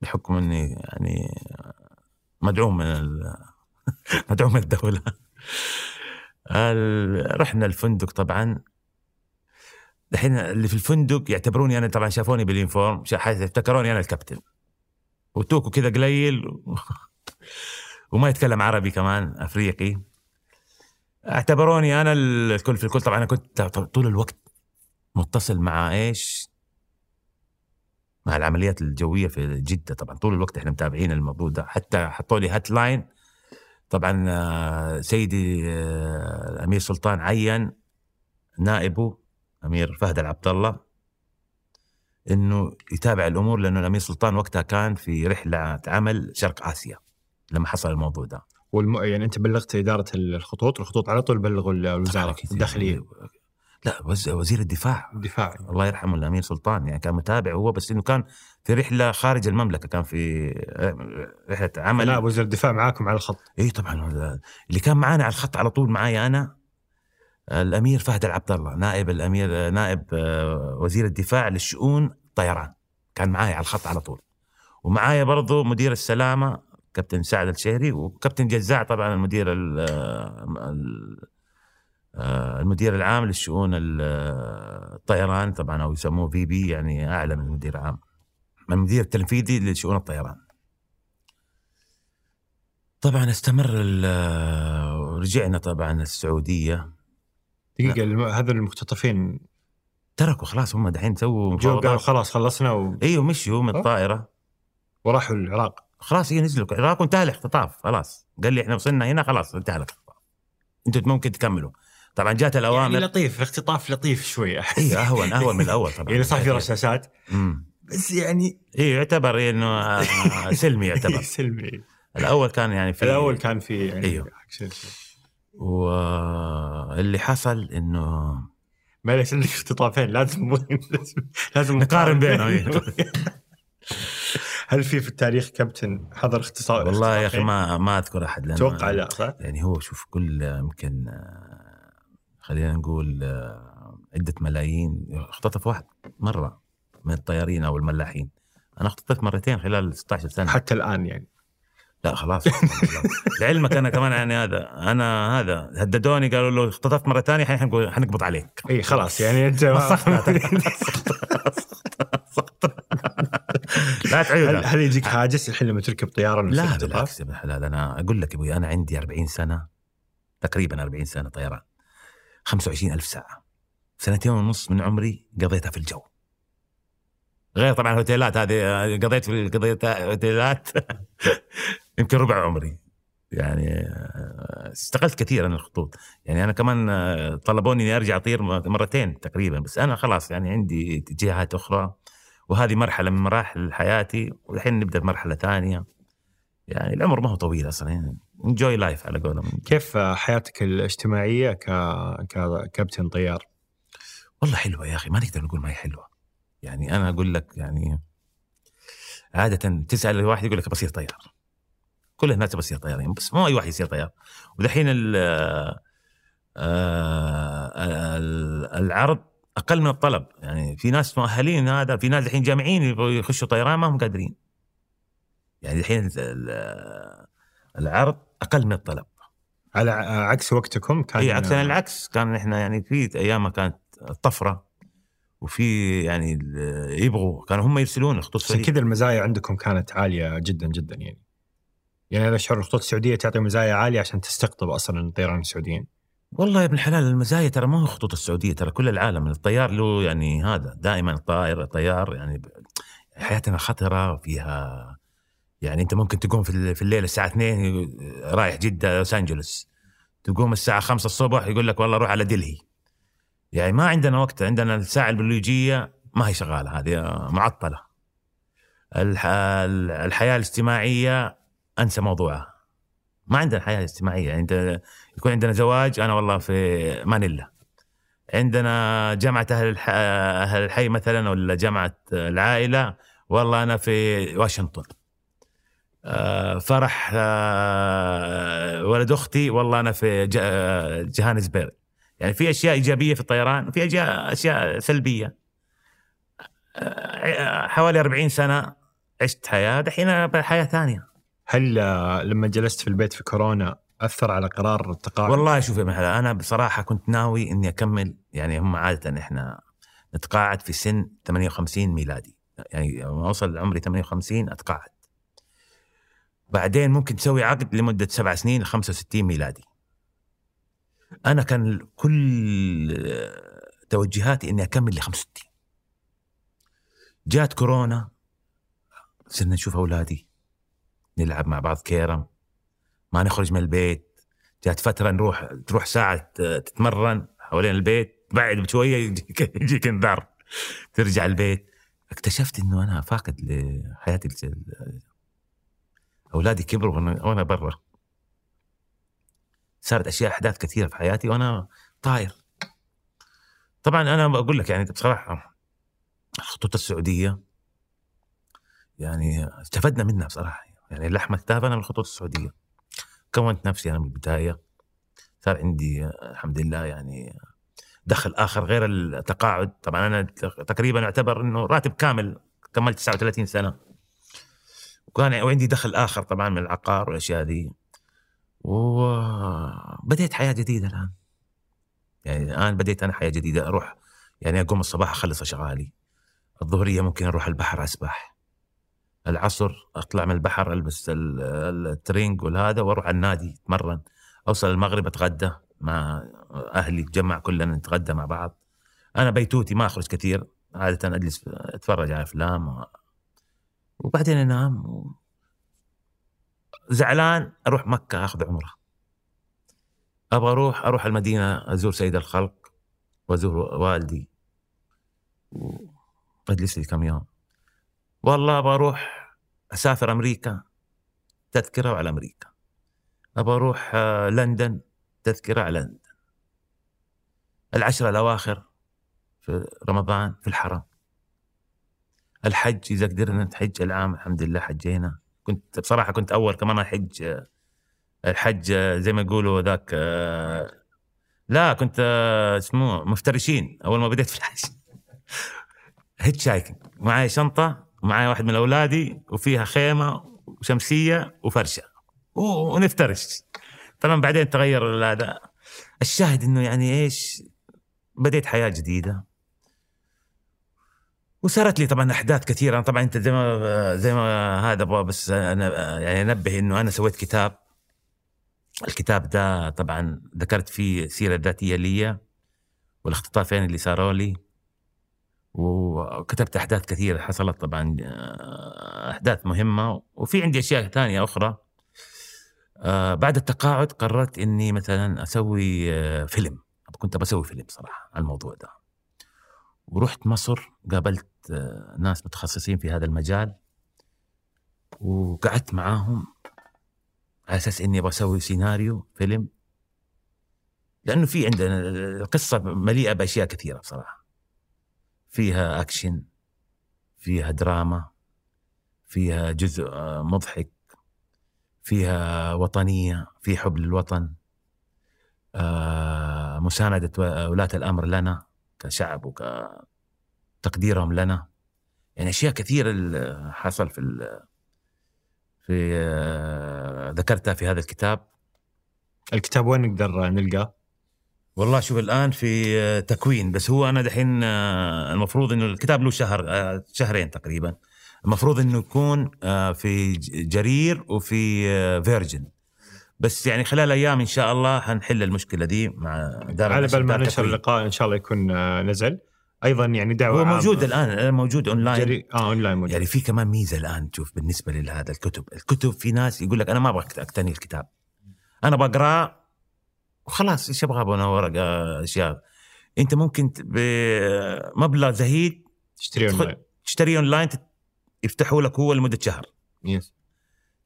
[SPEAKER 1] بحكم إني يعني مدعوم من مدعوم من الدولة. ال- رحنا الفندق طبعا. الحين اللي في الفندق يعتبروني أنا طبعا شافوني بال uniform افتكروني أنا الكابتن. وتوكو كذا قليل وما يتكلم عربي كمان أفريقي. اعتبروني أنا الكل في الكل. طبعا أنا كنت طول الوقت متصل مع إيش؟ مع العمليات الجوية في جدة طبعا. طول الوقت إحنا متابعين الموضوع ده. حتى حطوا لي هات لاين طبعا آه، سيدي آه، الامير سلطان عين نائبه أمير فهد العبد الله إنه يتابع الأمور لأنه الأمير سلطان وقتها كان في رحلة عمل شرق آسيا لما حصل الموضوع ده.
[SPEAKER 2] والم... يعني أنت بلغت إدارة الخطوط الخطوط على طول بلغوا الوزارة الداخلية.
[SPEAKER 1] لا وزير الدفاع.
[SPEAKER 2] الدفاع.
[SPEAKER 1] الله يرحمه الأمير سلطان. يعني كان متابع هو بس إنه كان في رحلة خارج المملكة كان في رحلة عمل.
[SPEAKER 2] لا وزير الدفاع معاكم على الخط.
[SPEAKER 1] اي طبعا اللي كان معانا على الخط على طول معايا أنا الأمير فهد العبد الله نائب الأمير نائب آه، وزير الدفاع للشؤون الطيران كان معايا على الخط على طول. ومعايا برضو مدير السلامة كابتن سعد الشهري وكابتن جزاع طبعا المدير آه، المدير العام للشؤون الطيران طبعا أو يسموه في بي يعني أعلى من المدير العام. المدير التنفيذي لشؤون الطيران. طبعا استمر رجعنا طبعا السعودية.
[SPEAKER 2] دقيقة هذول المختطفين.
[SPEAKER 1] تركوا خلاص هم دحين سووا
[SPEAKER 2] جو قالوا خلاص خلصنا و...
[SPEAKER 1] إيوه مشوا من الطائرة.
[SPEAKER 2] وراحوا العراق.
[SPEAKER 1] خلاص هي نزلوا. العراق وانتهى الاختطاف خلاص. قال لي إحنا وصلنا هنا خلاص انتهى الاختطاف. أنتم ممكن تكملوا. طبعا جات الأوامر.
[SPEAKER 2] يعني لطيف اختطاف لطيف شوي.
[SPEAKER 1] احس اي أهون أهون من الأول طبعا.
[SPEAKER 2] يعني صح في رشاشات. بس يعني
[SPEAKER 1] اي يعتبر إنه آه، سلمي يعتبر.
[SPEAKER 2] سلمي.
[SPEAKER 1] الأول كان يعني في
[SPEAKER 2] الأول كان في يعني
[SPEAKER 1] إيوه. واللي حصل إنه
[SPEAKER 2] معلش عندك اختطافين. لازم لازم
[SPEAKER 1] نقارن بينهم
[SPEAKER 2] هل في في التاريخ كابتن حضر اختصار
[SPEAKER 1] والله يا أخي ما ما أذكر أحد
[SPEAKER 2] أتوقع لا صح؟
[SPEAKER 1] يعني هو شوف كل يمكن خلينا نقول عدة ملايين. اختطف واحد مرة من الطيارين أو الملاحين. أنا اختطفت مرتين خلال 16 سنة.
[SPEAKER 2] حتى الآن يعني.
[SPEAKER 1] لا خلاص لعلمك أنا كمان يعني هذا أنا هذا هددوني قالوا له اختطفت مرة ثانية حنقبض عليك.
[SPEAKER 2] اي خلاص يعني أنت
[SPEAKER 1] لا تعيد.
[SPEAKER 2] هل يجيك هاجس الحين لما تركب طيارة
[SPEAKER 1] لا بالعكس يا الحلال. أنا أقول لك أبوي أنا عندي 40 سنة تقريبا 40 سنة طيران. 25 ألف ساعة. سنتين ونص من عمري قضيتها في الجو. غير طبعا الهوتيلات هذه قضيت في قضيت هوتيلات. يمكن ربع عمري. يعني استقلت كثير عن الخطوط. يعني أنا كمان طلبوني إني أرجع أطير مرتين تقريبا. بس أنا خلاص يعني عندي اتجاهات أخرى. وهذه مرحلة من مراحل حياتي. والحين نبدأ بمرحله ثانية. يعني العمر ما هو طويل أصلا. يعني انجوي لايف على قولهم.
[SPEAKER 2] كيف حياتك الاجتماعية ك... ككابتن طيار؟
[SPEAKER 1] والله حلوة يا أخي ما نقدر نقول ما هي حلوة. يعني أنا أقول لك يعني عادة تسال واحد يقول لك بصير طيار. كل الناس بصير طيارين يعني بس مو أي واحد يصير طيار. ودحين آه، العرض أقل من الطلب. يعني في ناس مؤهلين هذا في ناس الحين جامعين يخشوا طيران ما هم قادرين. يعني الحين العرض أقل من الطلب.
[SPEAKER 2] على عكس وقتكم
[SPEAKER 1] كان اي عكس العكس. كان إحنا يعني في أيام ما كانت طفره وفي يعني يبغوا كانوا هم يرسلون الخطوط
[SPEAKER 2] عشان كذا المزايا عندكم كانت عالية جدا جدا يعني. يعني أنا اشعر الخطوط السعودية تعطي مزايا عالية عشان تستقطب أصلا الطيران السعوديين.
[SPEAKER 1] والله يا ابن الحلال المزايا ترى ما هو الخطوط السعودية ترى كل العالم. الطيار له يعني هذا دائما الطائر الطيار يعني حياتنا خطرة فيها يعني انت ممكن تقوم في الليل الساعة 2 رايح جدة لوس أنجلوس. تقوم الساعة 5 الصبح يقول لك والله روح على دلهي. يعني ما عندنا وقت عندنا الساعة البيولوجية ما هي شغالة هذه معطلة. الحياة الاجتماعية أنسى موضوعها. ما عندنا حياة اجتماعية يعني انت يكون عندنا زواج أنا والله في مانيلا. عندنا جامعة أهل أهل الحي مثلا ولا جامعة العائلة والله أنا في واشنطن. فرح آه، ولد أختي والله أنا في جهانسبرغ. يعني في أشياء إيجابية في الطيران وفي أشياء أشياء سلبية. آه، حوالي 40 سنة عشت حياة دحين حياة ثانية.
[SPEAKER 2] هل لما جلست في البيت في كورونا أثر على قرار التقاعد؟
[SPEAKER 1] والله شوف يا أنا بصراحة كنت ناوي إني أكمل يعني هم عادة إحنا نتقاعد في سن 58 ميلادي. يعني لما اوصل عمري 58 أتقاعد. بعدين ممكن تسوي عقد لمدة سبع سنين ل 65 ميلادي. أنا كان كل توجهاتي إني أكمل ل 65 جات كورونا صرنا نشوف أولادي نلعب مع بعض كيرم ما نخرج من البيت. جات فترة نروح تروح ساعة تتمرن حوالين البيت بعد بشوية يجيك انذار. ترجع البيت. اكتشفت إنه أنا فاقد لحياتي أولادي كبروا وأنا برا. صارت أشياء أحداث كثيرة في حياتي وأنا طاير. طبعا أنا بقول لك يعني بصراحة الخطوط السعودية يعني استفدنا منها بصراحة. يعني اللحمه اكتافنا من الخطوط السعودية. كونت نفسي أنا من البداية. صار عندي الحمد لله يعني دخل آخر غير التقاعد. طبعا أنا تقريبا أعتبر إنه راتب كامل كملت 39 سنة. وكان وعندي دخل آخر طبعا من العقار والأشياء ذي وبديت حياة جديدة الآن. يعني الآن بديت أنا حياة جديدة أروح يعني أقوم الصباح أخلص أشغالي. الظهرية ممكن أروح البحر أسبح. العصر أطلع من البحر ألبس ال- ال training والهذا وأروح على النادي أتمرن. أوصل المغرب أتغدى مع أهلي نتجمع كلنا نتغدى مع بعض. أنا بيتوتي ما أخرج كثير. عادة أجلس أتفرج على أفلام. وبعدين انام و... زعلان أروح مكة آخذ عمرة. أبغى أروح أروح المدينة ازور سيد الخلق وازور والدي واجلس لي كم يوم. والله أبغى أروح اسافر أمريكا تذكرة على أمريكا. أبغى أروح آه، لندن تذكرة على لندن. العشرة الأواخر في رمضان في الحرم. الحج إذا قدرنا نحج العام الحمد لله حجينا. كنت بصراحة كنت أول كمان أحج آه، الحج آه، زي ما يقولوا ذاك آه، لا كنت اسمه مفترشين أول ما بديت في الحج. hitchhiking معي شنطة ومعي واحد من أولادي وفيها خيمة وشمسية وفرشة. و- ونفترش. طبعا بعدين تغير هذا الشاهد إنه يعني إيش؟ بديت حياة جديدة. وصارت لي طبعا أحداث كثيرة. طبعا أنت زي ما زي ما هذا أبغى بس أنا يعني أنبه إنه أنا سويت كتاب. الكتاب ده طبعا ذكرت فيه السيره الذاتيه لي والاختطافين اللي صاروا لي. وكتبت أحداث كثيرة حصلت طبعا آه، أحداث مهمة. وفي عندي أشياء ثانية أخرى. آه بعد التقاعد قررت إني مثلا أسوي آه فيلم. كنت بسوي فيلم صراحة على الموضوع ده. ورحت مصر قابلت ناس متخصصين في هذا المجال وقعدت معاهم على أساس إني أبغى أسوي سيناريو فيلم. لأنه في عندنا القصة مليئة بأشياء كثيرة بصراحة. فيها أكشن فيها دراما فيها جزء مضحك فيها وطنية في حب للوطن. آه، مساندة ولاة الأمر لنا كشعب وكتقديرهم لنا. يعني أشياء كثيرة اللي حصل في ال- في آه، ذكرتها في هذا الكتاب.
[SPEAKER 2] الكتاب وين نقدر نلقاه؟
[SPEAKER 1] والله شوف الآن في آه، تكوين بس هو أنا دحين آه، المفروض إنه الكتاب له شهر شهرين تقريبا. المفروض إنه يكون في جرير وفي فيرجن. بس يعني خلال أيام إن شاء الله حنحل المشكلة دي مع دار
[SPEAKER 2] على بال ما ننشر. اللقاء إن شاء الله يكون نزل. أيضا يعني دعوة
[SPEAKER 1] هو موجود
[SPEAKER 2] عامة.
[SPEAKER 1] الآن الآن موجود اونلاين
[SPEAKER 2] جري... آه اونلاين موجود
[SPEAKER 1] يعني في كمان ميزة الآن تشوف بالنسبة لهذا الكتب، الكتب في ناس يقول لك أنا ما أبغى أقتني الكتاب. أنا بقراه وخلاص إيش أبغى أبغى ورقة أشياء. أنت ممكن بمبلغ زهيد
[SPEAKER 2] تشتري اونلاين
[SPEAKER 1] تشتري اونلاين يفتحوا لك هو لمدة شهر.
[SPEAKER 2] بس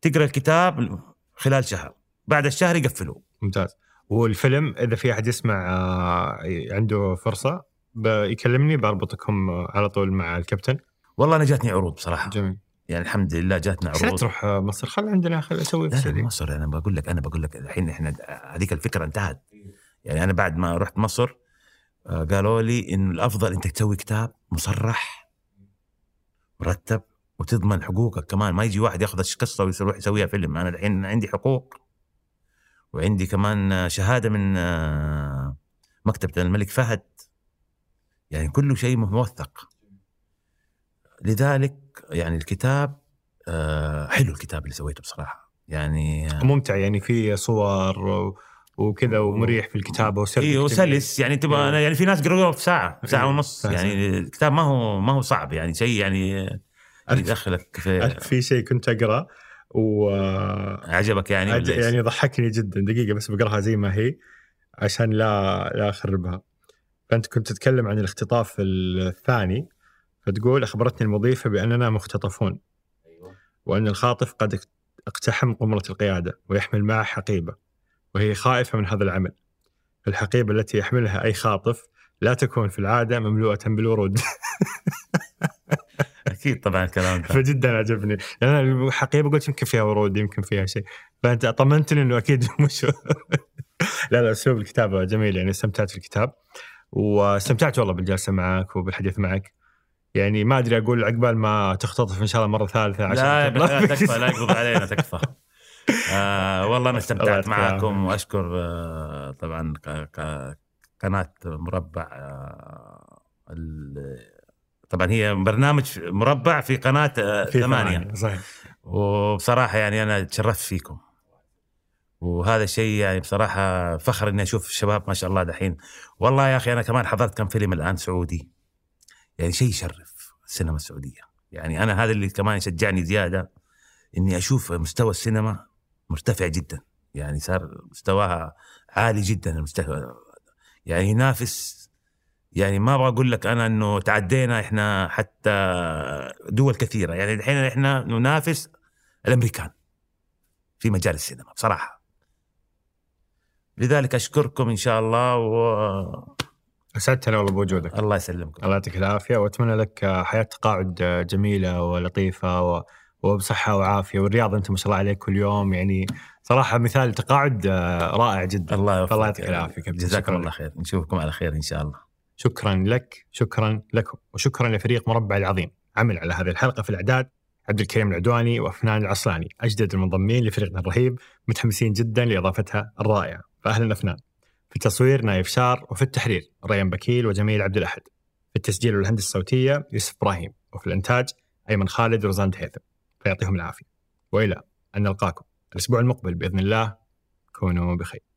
[SPEAKER 1] تقرأ الكتاب خلال شهر، بعد الشهر يقفلوه.
[SPEAKER 2] ممتاز والفيلم إذا في أحد يسمع آه، عنده فرصة بيكلمني بربطكم على طول مع الكابتن.
[SPEAKER 1] والله أنا جاتني عروض صراحة
[SPEAKER 2] جميل.
[SPEAKER 1] يعني الحمد لله جاتنا
[SPEAKER 2] بس لا
[SPEAKER 1] عروض.
[SPEAKER 2] تروح مصر؟ خل عندنا خل أسوي في
[SPEAKER 1] لا لا مصر أنا بقول لك أنا بقول لك الحين إحنا هذيك الفكرة انتهت. يعني أنا بعد ما رحت مصر آه، قالوا لي انه الأفضل إنك تسوي كتاب مصرح مرتب وتضمن حقوقك كمان. ما يجي واحد ياخذ القصة ويروح يسويها فيلم. أنا الحين عندي حقوق وعندي كمان شهادة من آه، مكتبة الملك فهد. يعني كله شيء موثق. لذلك يعني الكتاب آه، حلو الكتاب اللي سويته بصراحة. يعني
[SPEAKER 2] ممتع يعني في صور وكذا ومريح في الكتابة وسلس
[SPEAKER 1] اي وسلس. يعني تبغى
[SPEAKER 2] إيه.
[SPEAKER 1] أنا يعني في ناس قرأوه في ساعة ساعة
[SPEAKER 2] إيه،
[SPEAKER 1] ونص.
[SPEAKER 2] ساعة.
[SPEAKER 1] يعني الكتاب ما هو ما هو صعب يعني شيء يعني
[SPEAKER 2] أنا-
[SPEAKER 1] يدخلك في
[SPEAKER 2] في شيء كنت أقرأ و
[SPEAKER 1] عجبك يعني؟
[SPEAKER 2] يعني ضحكني جدا. دقيقة بس بقرأها زي ما هي عشان لا لا أخربها. فأنت كنت تتكلم عن الاختطاف الثاني فتقول أخبرتني المضيفة بأننا مختطفون. وأن الخاطف قد اقتحم قمرة القيادة ويحمل معه حقيبة وهي خائفة من هذا العمل. الحقيبة التي يحملها أي خاطف لا تكون في العادة مملوءة بالورود.
[SPEAKER 1] أكيد طبعا الكلام ده.
[SPEAKER 2] فجدا عجبني. لأن أنا الحقيبة قلت يمكن فيها ورود يمكن فيها شيء. فأنت طمنتني إنه أكيد مش لا لا أسلوب الكتابة جميل يعني استمتعت في الكتاب. واستمتعت والله بالجلسة معك وبالحديث معك. يعني ما أدري أقول عقبال ما تختطف إن شاء الله مرة ثالثة عشان
[SPEAKER 1] لا
[SPEAKER 2] في-
[SPEAKER 1] تكفى لا يقبض علينا تكفى. آه والله
[SPEAKER 2] أنا
[SPEAKER 1] استمتعت
[SPEAKER 2] العافية.
[SPEAKER 1] وأشكر آه طبعا قناة مربع آه طبعا هي برنامج مربع في قناة آه
[SPEAKER 2] في
[SPEAKER 1] ثمانية
[SPEAKER 2] صحيح.
[SPEAKER 1] وبصراحة يعني أنا تشرفت فيكم. وهذا شيء يعني بصراحة فخر إني أشوف الشباب ما شاء الله دحين. والله يا أخي أنا كمان حضرت كم فيلم الآن سعودي. يعني شيء يشرف السينما السعودية. يعني أنا هذا اللي كمان يشجعني زيادة إني أشوف مستوى السينما مرتفع جدا. يعني صار مستواها عالي جدا المستوى. يعني ينافس يعني ما أبغى أقول لك أنا إنه تعدينا إحنا حتى دول كثيرة. يعني الحين إحنا ننافس الأمريكان في مجال السينما بصراحة. لذلك أشكركم إن شاء الله والله
[SPEAKER 2] اسعدتنا والله بوجودك.
[SPEAKER 1] يسلمكم.
[SPEAKER 2] الله يعطيك العافية وأتمنى لك حياة تقاعد جميلة ولطيفة و... وبصحة وعافية والرياضه انت ما شاء الله عليك كل يوم يعني صراحة مثال تقاعد رائع جدا.
[SPEAKER 1] الله يوفقك
[SPEAKER 2] الله يعطيك العافية كابتن.
[SPEAKER 1] جزاكم الله. خير. نشوفكم على خير إن شاء الله.
[SPEAKER 2] شكرا لك شكرا لكم وشكرا لفريق مربع العظيم. عمل على هذه الحلقة في الأعداد عبد الكريم العدواني وأفنان العصلاني. أجدد المنضمين لفريقنا الرهيب متحمسين جدا لإضافتها الرائعة. فاهلا افنان في التصوير نايف شار وفي التحرير ريان بكيل وجميل عبد الأحد في التسجيل والهندسة الصوتية يوسف إبراهيم وفي الإنتاج أيمن خالد ورزان هيثم فيعطيهم العافية وإلى أن نلقاكم الأسبوع المقبل بإذن الله كونوا بخير.